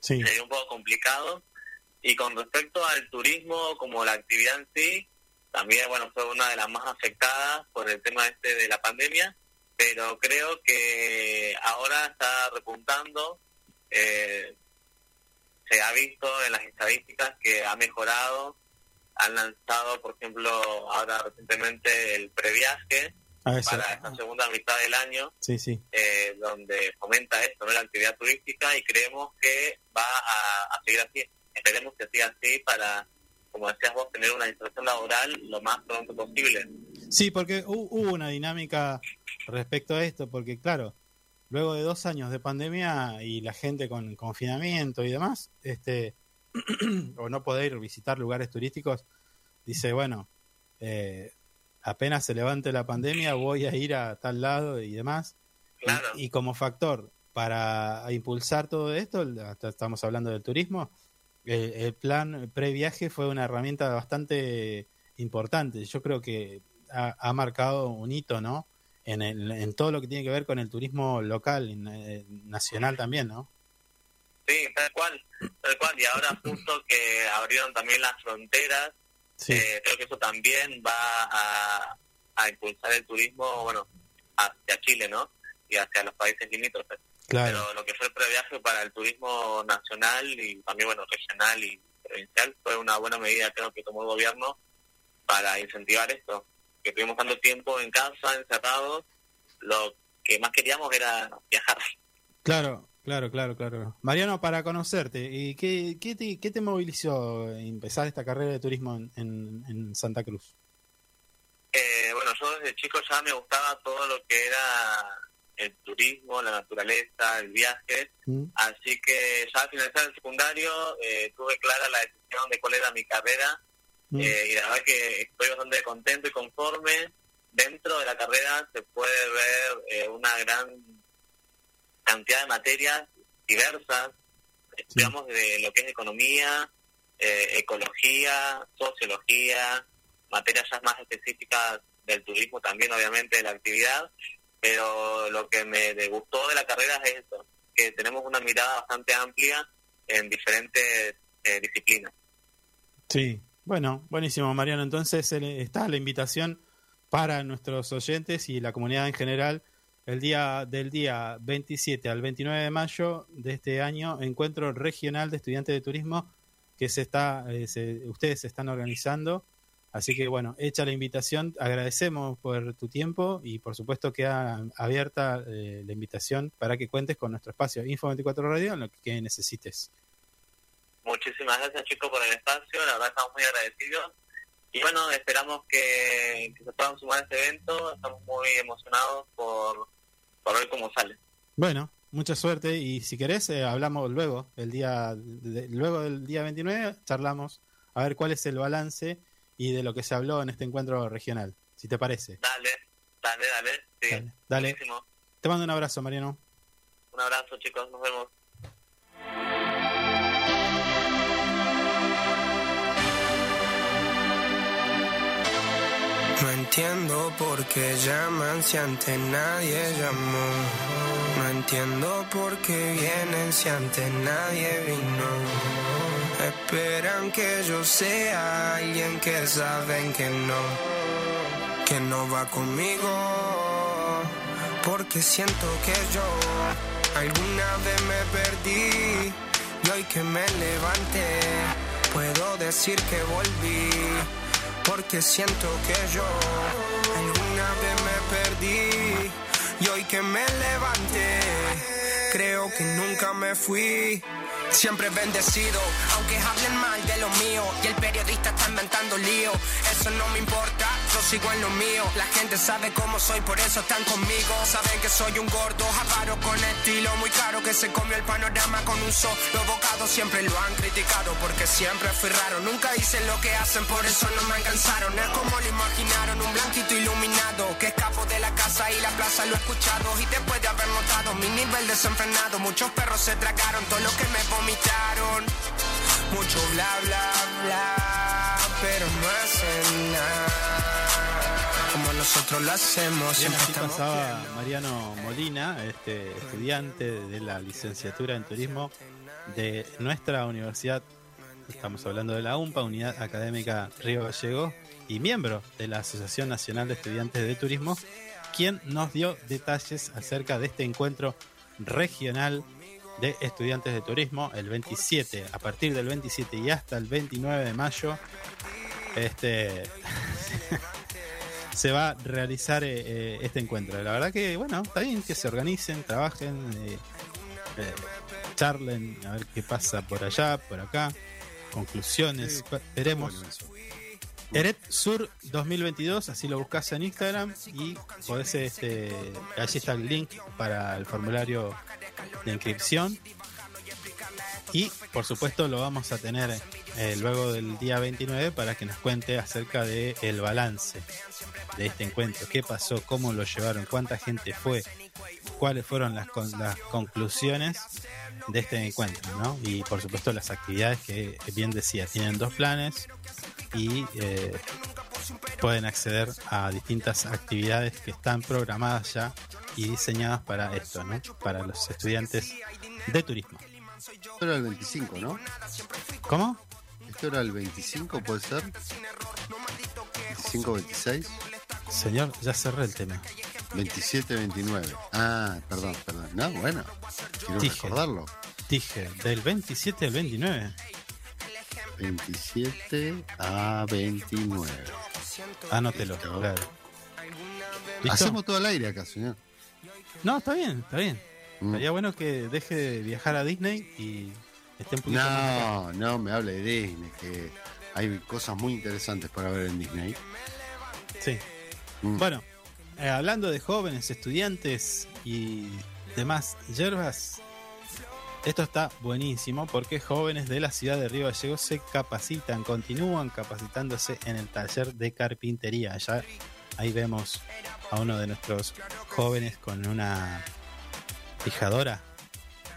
Sí. Sería un poco complicado. Y con respecto al turismo como la actividad en sí, también bueno fue una de las más afectadas por el tema este de la pandemia, pero creo que ahora está repuntando. eh, se ha visto en las estadísticas que ha mejorado. Han lanzado, por ejemplo, ahora recientemente el previaje, Ah, para esta segunda mitad del año, Sí, sí. eh, donde fomenta esto, ¿no? la actividad turística, y creemos que va a, a seguir así. Esperemos que siga así para, como decías vos, tener una inserción laboral lo más pronto posible. Sí, porque hu- hubo una dinámica respecto a esto, porque claro, luego de dos años de pandemia y la gente con confinamiento y demás, este, o no poder visitar lugares turísticos, dice, bueno, eh, apenas se levante la pandemia voy a ir a tal lado y demás. Y, y como factor para impulsar todo esto, hasta estamos hablando del turismo, el, el plan previaje fue una herramienta bastante importante. Yo creo que ha, ha marcado un hito, ¿no? En, el- en todo lo que tiene que ver con el turismo local, eh, nacional también, ¿no? Sí, tal cual, tal cual. Y ahora justo que abrieron también las fronteras, eh, creo que eso también va a, a impulsar el turismo, bueno, hacia Chile, ¿no? Y hacia los países limítrofes. Claro. Pero lo que fue el previaje para el turismo nacional y también, bueno, regional y provincial fue una buena medida, creo que tomó el gobierno para incentivar esto. Que tuvimos tanto tiempo en casa, encerrados, lo que más queríamos era viajar. Claro, claro, claro, claro. Mariano, para conocerte, ¿y qué, qué, te, qué te movilizó empezar esta carrera de turismo en, en- en Santa Cruz? Eh, bueno, yo desde chico ya me gustaba todo lo que era el turismo, la naturaleza, el viaje. Mm. Así que ya al finalizar el secundario eh, tuve clara la decisión de cuál era mi carrera Mm. eh, y la verdad que estoy bastante contento y conforme. Dentro de la carrera se puede ver eh, una gran cantidad de materias diversas, digamos, de lo que es economía, eh, ecología, sociología, materias ya más específicas del turismo también, obviamente, de la actividad, pero lo que me gustó de la carrera es eso, que tenemos una mirada bastante amplia en diferentes eh, disciplinas. Sí, bueno, buenísimo, Mariano. Entonces eh, está la invitación para nuestros oyentes y la comunidad en general. El día del día 27 al 29 de mayo de este año, encuentro regional de estudiantes de turismo que se está, eh, se- ustedes se están organizando. Así que bueno, hecha la invitación, agradecemos por tu tiempo y por supuesto queda abierta eh, la invitación para que cuentes con nuestro espacio Info 24 Radio en lo que necesites. Muchísimas gracias chicos por el espacio, la verdad estamos muy agradecidos. Y bueno, esperamos que, que se puedan sumar a este evento, estamos muy emocionados por, por ver cómo sale. Bueno, mucha suerte y si querés eh, hablamos luego, el día de- luego del día 29 charlamos a ver cuál es el balance y de lo que se habló en este encuentro regional, si te parece. Dale, dale, dale. Sí, Dale, dale. buenísimo. Te mando un abrazo, Mariano. Un abrazo chicos, nos vemos. No entiendo por qué llaman si antes nadie llamó. No entiendo por qué vienen si antes nadie vino. Esperan que yo sea alguien que saben que no, que no va conmigo. Porque siento que yo alguna vez me perdí y hoy que me levanté puedo decir que volví. Porque siento que yo alguna vez me perdí y hoy que me levanté creo que nunca me fui. Siempre bendecido, aunque hablen mal de lo mío y el periodista está inventando lío. Eso no me importa, yo sigo en lo mío. La gente sabe cómo soy, por eso están conmigo. Saben que soy un gordo, avaro con estilo muy caro que se comió el panorama con un solo bocado. Siempre lo han criticado porque siempre fui raro. Nunca hice lo que hacen, por eso no me alcanzaron. Es como lo imaginaron, un blanquito iluminado que escapo de la casa y la plaza lo he escuchado. Y después de haber notado mi nivel desenfrenado, muchos perros se tragaron todo lo que me vomitaron. Mucho bla bla bla, pero no hacen nada como nosotros lo hacemos. Bien, así pasaba Mariano Molina, este estudiante de la licenciatura en turismo de nuestra universidad. Estamos hablando de la UMPA, Unidad Académica Río Gallegos, y miembro de la Asociación Nacional de Estudiantes de Turismo, quien nos dio detalles acerca de este encuentro regional de estudiantes de turismo el 27, a partir del 27 y hasta el 29 de mayo. Este se va a realizar eh, eh, este encuentro. La verdad que, bueno, está bien que se organicen, trabajen, eh, eh, charlen, a ver qué pasa por allá, por acá, conclusiones, veremos. Eret Sur 2022, así lo buscas en Instagram y podés, este, allí está el link para el formulario de inscripción. Y por supuesto lo vamos a tener eh, luego del día 29 para que nos cuente acerca del el balance de este encuentro, qué pasó, cómo lo llevaron, cuánta gente fue, cuáles fueron las, con- las conclusiones de este encuentro, ¿no? Y por supuesto las actividades que bien decía, tienen dos planes y eh, pueden acceder a distintas actividades que están programadas ya y diseñadas para esto, ¿no? Para los estudiantes de turismo. Esto era el 25, ¿no? ¿Cómo? Esto era el 25, ¿puede ser? 25, 26, Señor, ya cerré el tema. 27, 29. Ah, perdón, perdón. No, bueno, quiero Dije. recordarlo. Dije, del 27 al 29. 27 a 29. Anótelo, claro. ¿Listo? Hacemos todo al aire acá, señor. No, está bien, está bien. Mm. Estaría bueno que deje de viajar a Disney y esté un poquito. No, no me hable de Disney, que hay cosas muy interesantes para ver en Disney. Sí. Mm. Bueno, eh, hablando de jóvenes, estudiantes y demás hierbas, esto está buenísimo porque jóvenes de la ciudad de Río Gallegos se capacitan, continúan capacitándose en el taller de carpintería. Ya ahí vemos a uno de nuestros jóvenes con una fijadora.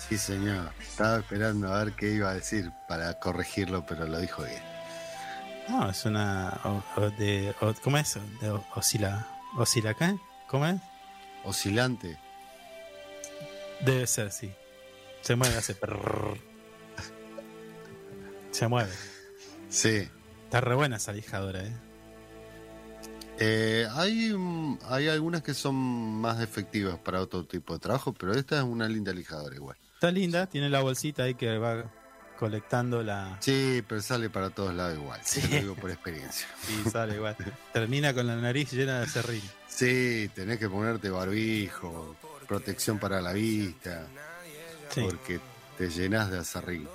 Sí, señor. Estaba esperando a ver qué iba a decir para corregirlo, pero lo dijo bien. No, es una. o- o de, o- ¿Cómo es? De oscila. ¿Oscila qué? ¿Cómo es? Oscilante. Debe ser, sí. Se mueve, hace. Se mueve. Sí. Está re buena esa lijadora, ¿eh? Eh, hay, hay algunas que son más efectivas para otro tipo de trabajo, pero esta es una linda lijadora igual. Está linda, tiene la bolsita ahí que va colectando la. Sí, pero sale para todos lados igual. Sí. Te lo digo por experiencia. Y sale igual. Termina con la nariz llena de serrín. Sí, tenés que ponerte barbijo, protección para la vista, Sí. porque te llenas de acerrín.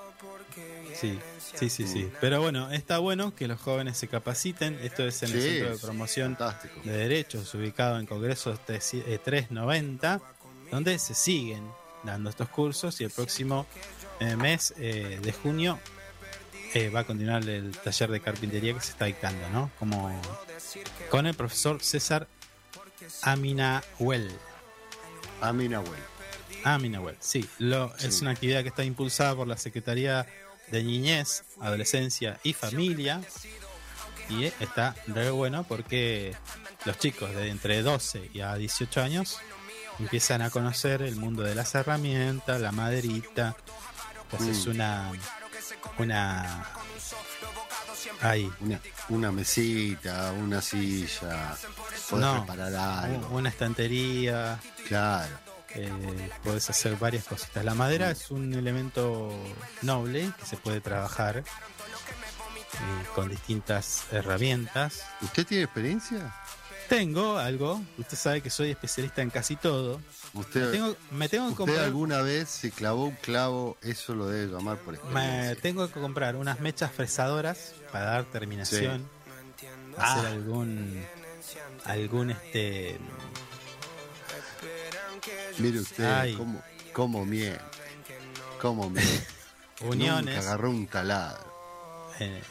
Sí, sí, sí, sí. Pero bueno, está bueno que los jóvenes se capaciten. Esto es en el Centro de es Promoción fantástico. de Derechos, ubicado en Congresos Tres- eh, 390, donde se siguen dando estos cursos y el próximo eh, mes eh, de junio eh, va a continuar el taller de carpintería que se está dictando, ¿no? Como con el profesor César Aminahuel. Aminahuel. Aminahuel, sí. Lo, Es Sí. una actividad que está impulsada por la Secretaría de Niñez, Adolescencia y Familia. Y está re bueno porque los chicos de entre 12 y a 18 años empiezan a conocer el mundo de las herramientas, la maderita. Entonces Mm. una una ahí Una, una mesita, una silla, No, algo. una estantería, Claro. Eh, puedes hacer varias cositas. La madera es un elemento noble que se puede trabajar eh, con distintas herramientas. ¿Usted tiene experiencia? Tengo algo, usted sabe que soy especialista en casi todo. Usted, Me tengo, me tengo que usted comprar, alguna vez se clavó un clavo, eso lo debe llamar por me experiencia. tengo que comprar unas mechas fresadoras para dar terminación, hacer Ah. algún algún este Mire usted Ay. cómo, cómo miente. Cómo miente. uniones. Nunca agarró un taladro. eh,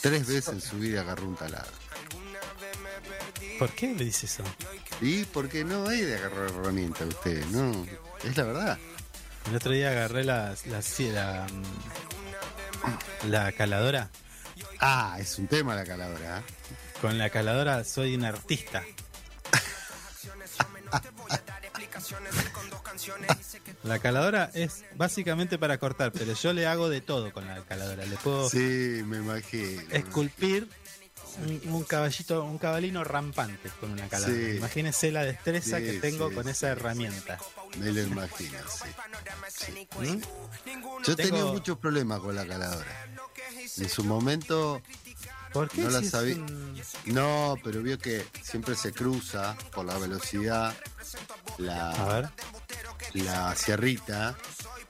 Tres veces en su vida agarró un taladro. ¿Por qué le dice eso? ¿Y por qué no hay de agarrar herramienta usted? No, es la verdad. El otro día agarré la, la, la, la caladora. Ah, es un tema la caladora. ¿eh? Con la caladora soy un artista. La caladora es básicamente para cortar, pero yo le hago de todo con la caladora. Le puedo Sí, me imagino. esculpir un, un caballito, un cabalino rampante con una caladora. Sí. Imagínese la destreza Sí, que tengo sí, con esa herramienta. Me lo imagino, sí. ¿Mm? Yo Tengo- tenía muchos problemas con la caladora. En su momento ¿Por qué No la si sabía. un- No, pero vio que siempre se cruza por la velocidad la, A ver. la sierrita.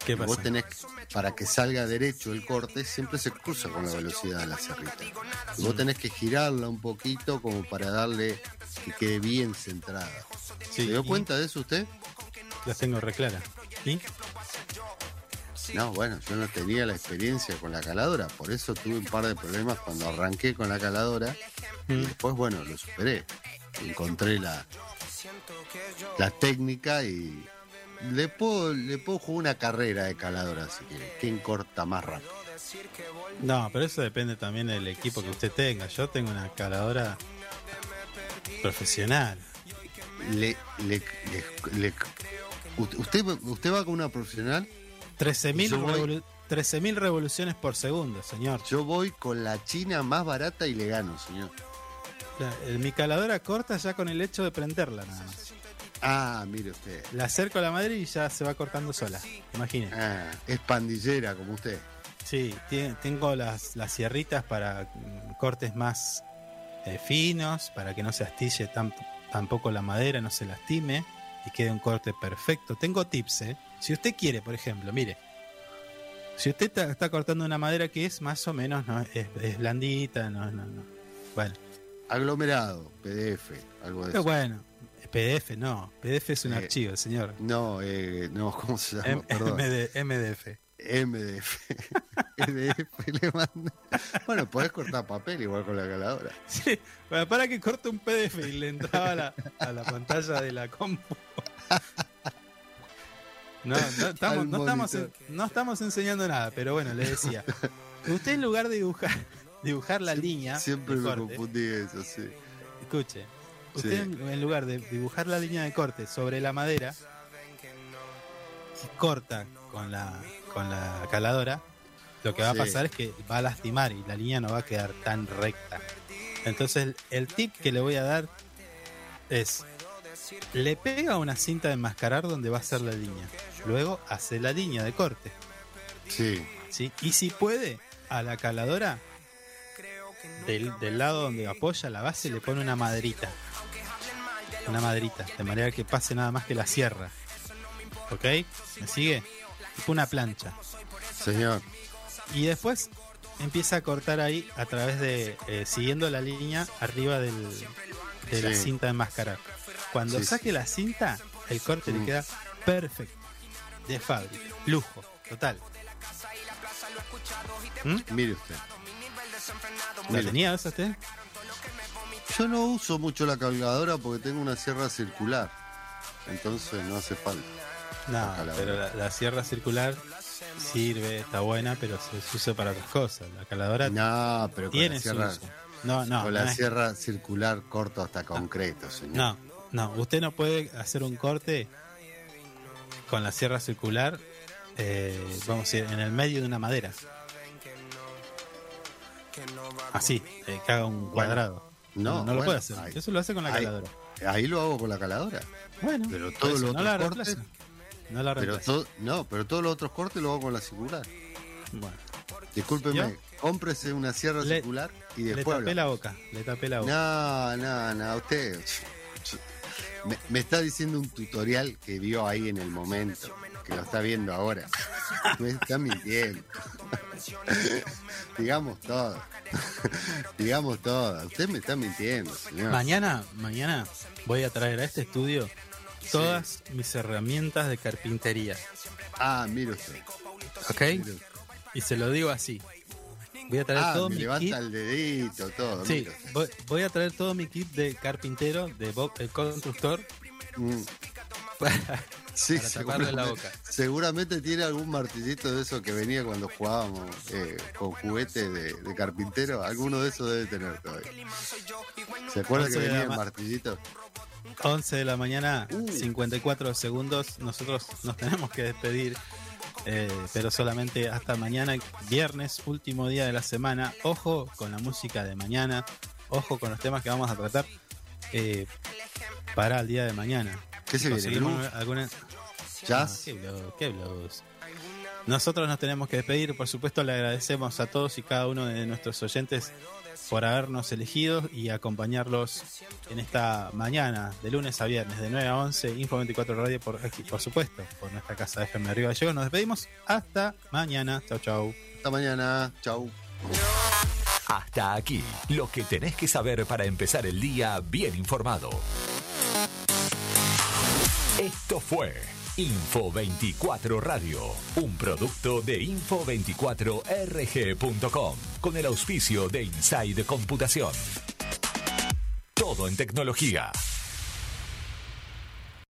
¿Qué Y Vos pasa? tenés, para que salga derecho el corte, siempre se cruza con la velocidad de la sierrita. Y vos Mm. tenés que girarla un poquito como para darle que quede bien centrada. ¿Se dio cuenta de eso usted? La tengo reclara. ¿Y? No, bueno, yo no tenía la experiencia con la caladora, por eso tuve un par de problemas cuando arranqué con la caladora y Mm. después, bueno, lo superé. Encontré la, la técnica y le puedo, le puedo jugar una carrera de caladora si quiere. ¿Quién corta más rápido? No, pero eso depende también del equipo que usted tenga. Yo tengo una caladora profesional. Le, le, le- le- usted, ¿Usted va con una profesional? 13.000 Yo voy- revolu- 13.000 revoluciones por segundo, señor. Yo voy con la china más barata y le gano, señor. La- el- mi caladora corta ya con el hecho de prenderla nada más. Ah, mire usted. La acerco a la madera y ya se va cortando sola. Imagine. Ah, es pandillera como usted. Sí, tengo las, las sierritas para mm, cortes más eh, finos, para que no se astille tan- tampoco la madera, no se lastime y quede un corte perfecto. Tengo tips, ¿eh? Si usted quiere, por ejemplo, mire, si usted está, está cortando una madera que es más o menos, ¿no? es, es blandita, no, no, no. Bueno, Aglomerado, PDF, algo de pero eso. bueno, PDF no, PDF es un Eh, archivo, señor. No, eh, no, ¿cómo se llama? M- Perdón. MD MDF. MDF. MDF le manda. Bueno, podés cortar papel igual con la caladora. Sí, bueno, para que corte un PDF y le entraba a la, a la pantalla de la compu. No, no estamos, no, estamos, no estamos enseñando nada, pero bueno, le decía. Usted en lugar de dibujar, dibujar la línea. Siempre me corte, confundí eso, sí. Escuche. Usted en, en lugar de dibujar la línea de corte sobre la madera, corta con la, con la caladora, lo que va Sí. a pasar es que va a lastimar y la línea no va a quedar tan recta. Entonces el, el tip que le voy a dar es, le pega una cinta de enmascarar donde va a ser la línea. Luego hace la línea de corte. Sí. ¿sí? Y si puede, a la caladora, del, del lado donde apoya la base, le pone una maderita. Una maderita, de manera que pase nada más que la sierra. ¿Ok? ¿Me sigue? Tipo una plancha. Señor. Y después empieza a cortar ahí a través de, eh, siguiendo la línea arriba del, de la cinta de enmascarar. Cuando Sí, saque la cinta, el corte le Mm. queda perfecto. De fábrica. Lujo. Total. ¿Mm? Mire usted. ¿La tenía esa usted? Yo no uso mucho la calculadora porque tengo una sierra circular. Entonces no hace falta. No, La pero la, la sierra circular sirve, está buena, pero se, usa para otras cosas. La caladora No, pero tiene la su sierra, uso. No, no, con no la es- sierra circular corto hasta concreto, señor. no, no, usted no puede hacer un corte con la sierra circular, eh, vamos a decir, en el medio de una madera. Así, eh, que haga un cuadrado. No, no, lo bueno, puede hacer. ahí- Eso lo hace con la caladora. Ahí lo hago con la caladora. Bueno, pero eso, los no la cortes. No la pero reemplaza. to- no, pero todos los otros cortes lo hago con la circular. Bueno, Discúlpeme, ¿Yo? cómprese una sierra Le- circular y le después tapé habla. la boca, le tapé la boca. No, no, no, usted me, me está diciendo un tutorial que vio ahí en el momento, que lo está viendo ahora. Me está mintiendo. Digamos todo. Digamos todo. Usted me está mintiendo, señor. Mañana, mañana voy a traer a este estudio todas mis herramientas de carpintería. Ah, mire usted. ¿Ok? Y se lo digo así. Voy a traer Ah, todo me mi levanta kit. el dedito, todo. Sí, voy, voy a traer todo mi kit de carpintero, de Bob el constructor, Mm. para, Sí, para la boca. seguramente tiene algún martillito de eso que venía cuando jugábamos eh, con juguetes de, de carpintero. Alguno de esos debe tener todavía. ¿Se acuerda que Once de venía la el ma- martillito? 11 de la mañana, Uh. 54 segundos. Nosotros nos tenemos que despedir, eh, pero solamente hasta mañana, viernes, último día de la semana. Ojo con la música de mañana, ojo con los temas que vamos a tratar eh, para el día de mañana. ¿Qué se viene? Alguna- ¿Jazz? Qué blues, qué blues. Nosotros nos tenemos que despedir, por supuesto le agradecemos a todos y cada uno de nuestros oyentes por habernos elegido y acompañarlos en esta mañana, de lunes a viernes, de 9 a 11, Info 24 Radio, por aquí, por supuesto, por nuestra casa de FM Arriba Gallegos. Nos despedimos. Hasta mañana. Chau, chau. Hasta mañana. Chau. Hasta aquí, lo que tenés que saber para empezar el día bien informado. Esto fue Info 24 Radio, un producto de info24rg.com, con el auspicio de Inside Computación. Todo en tecnología.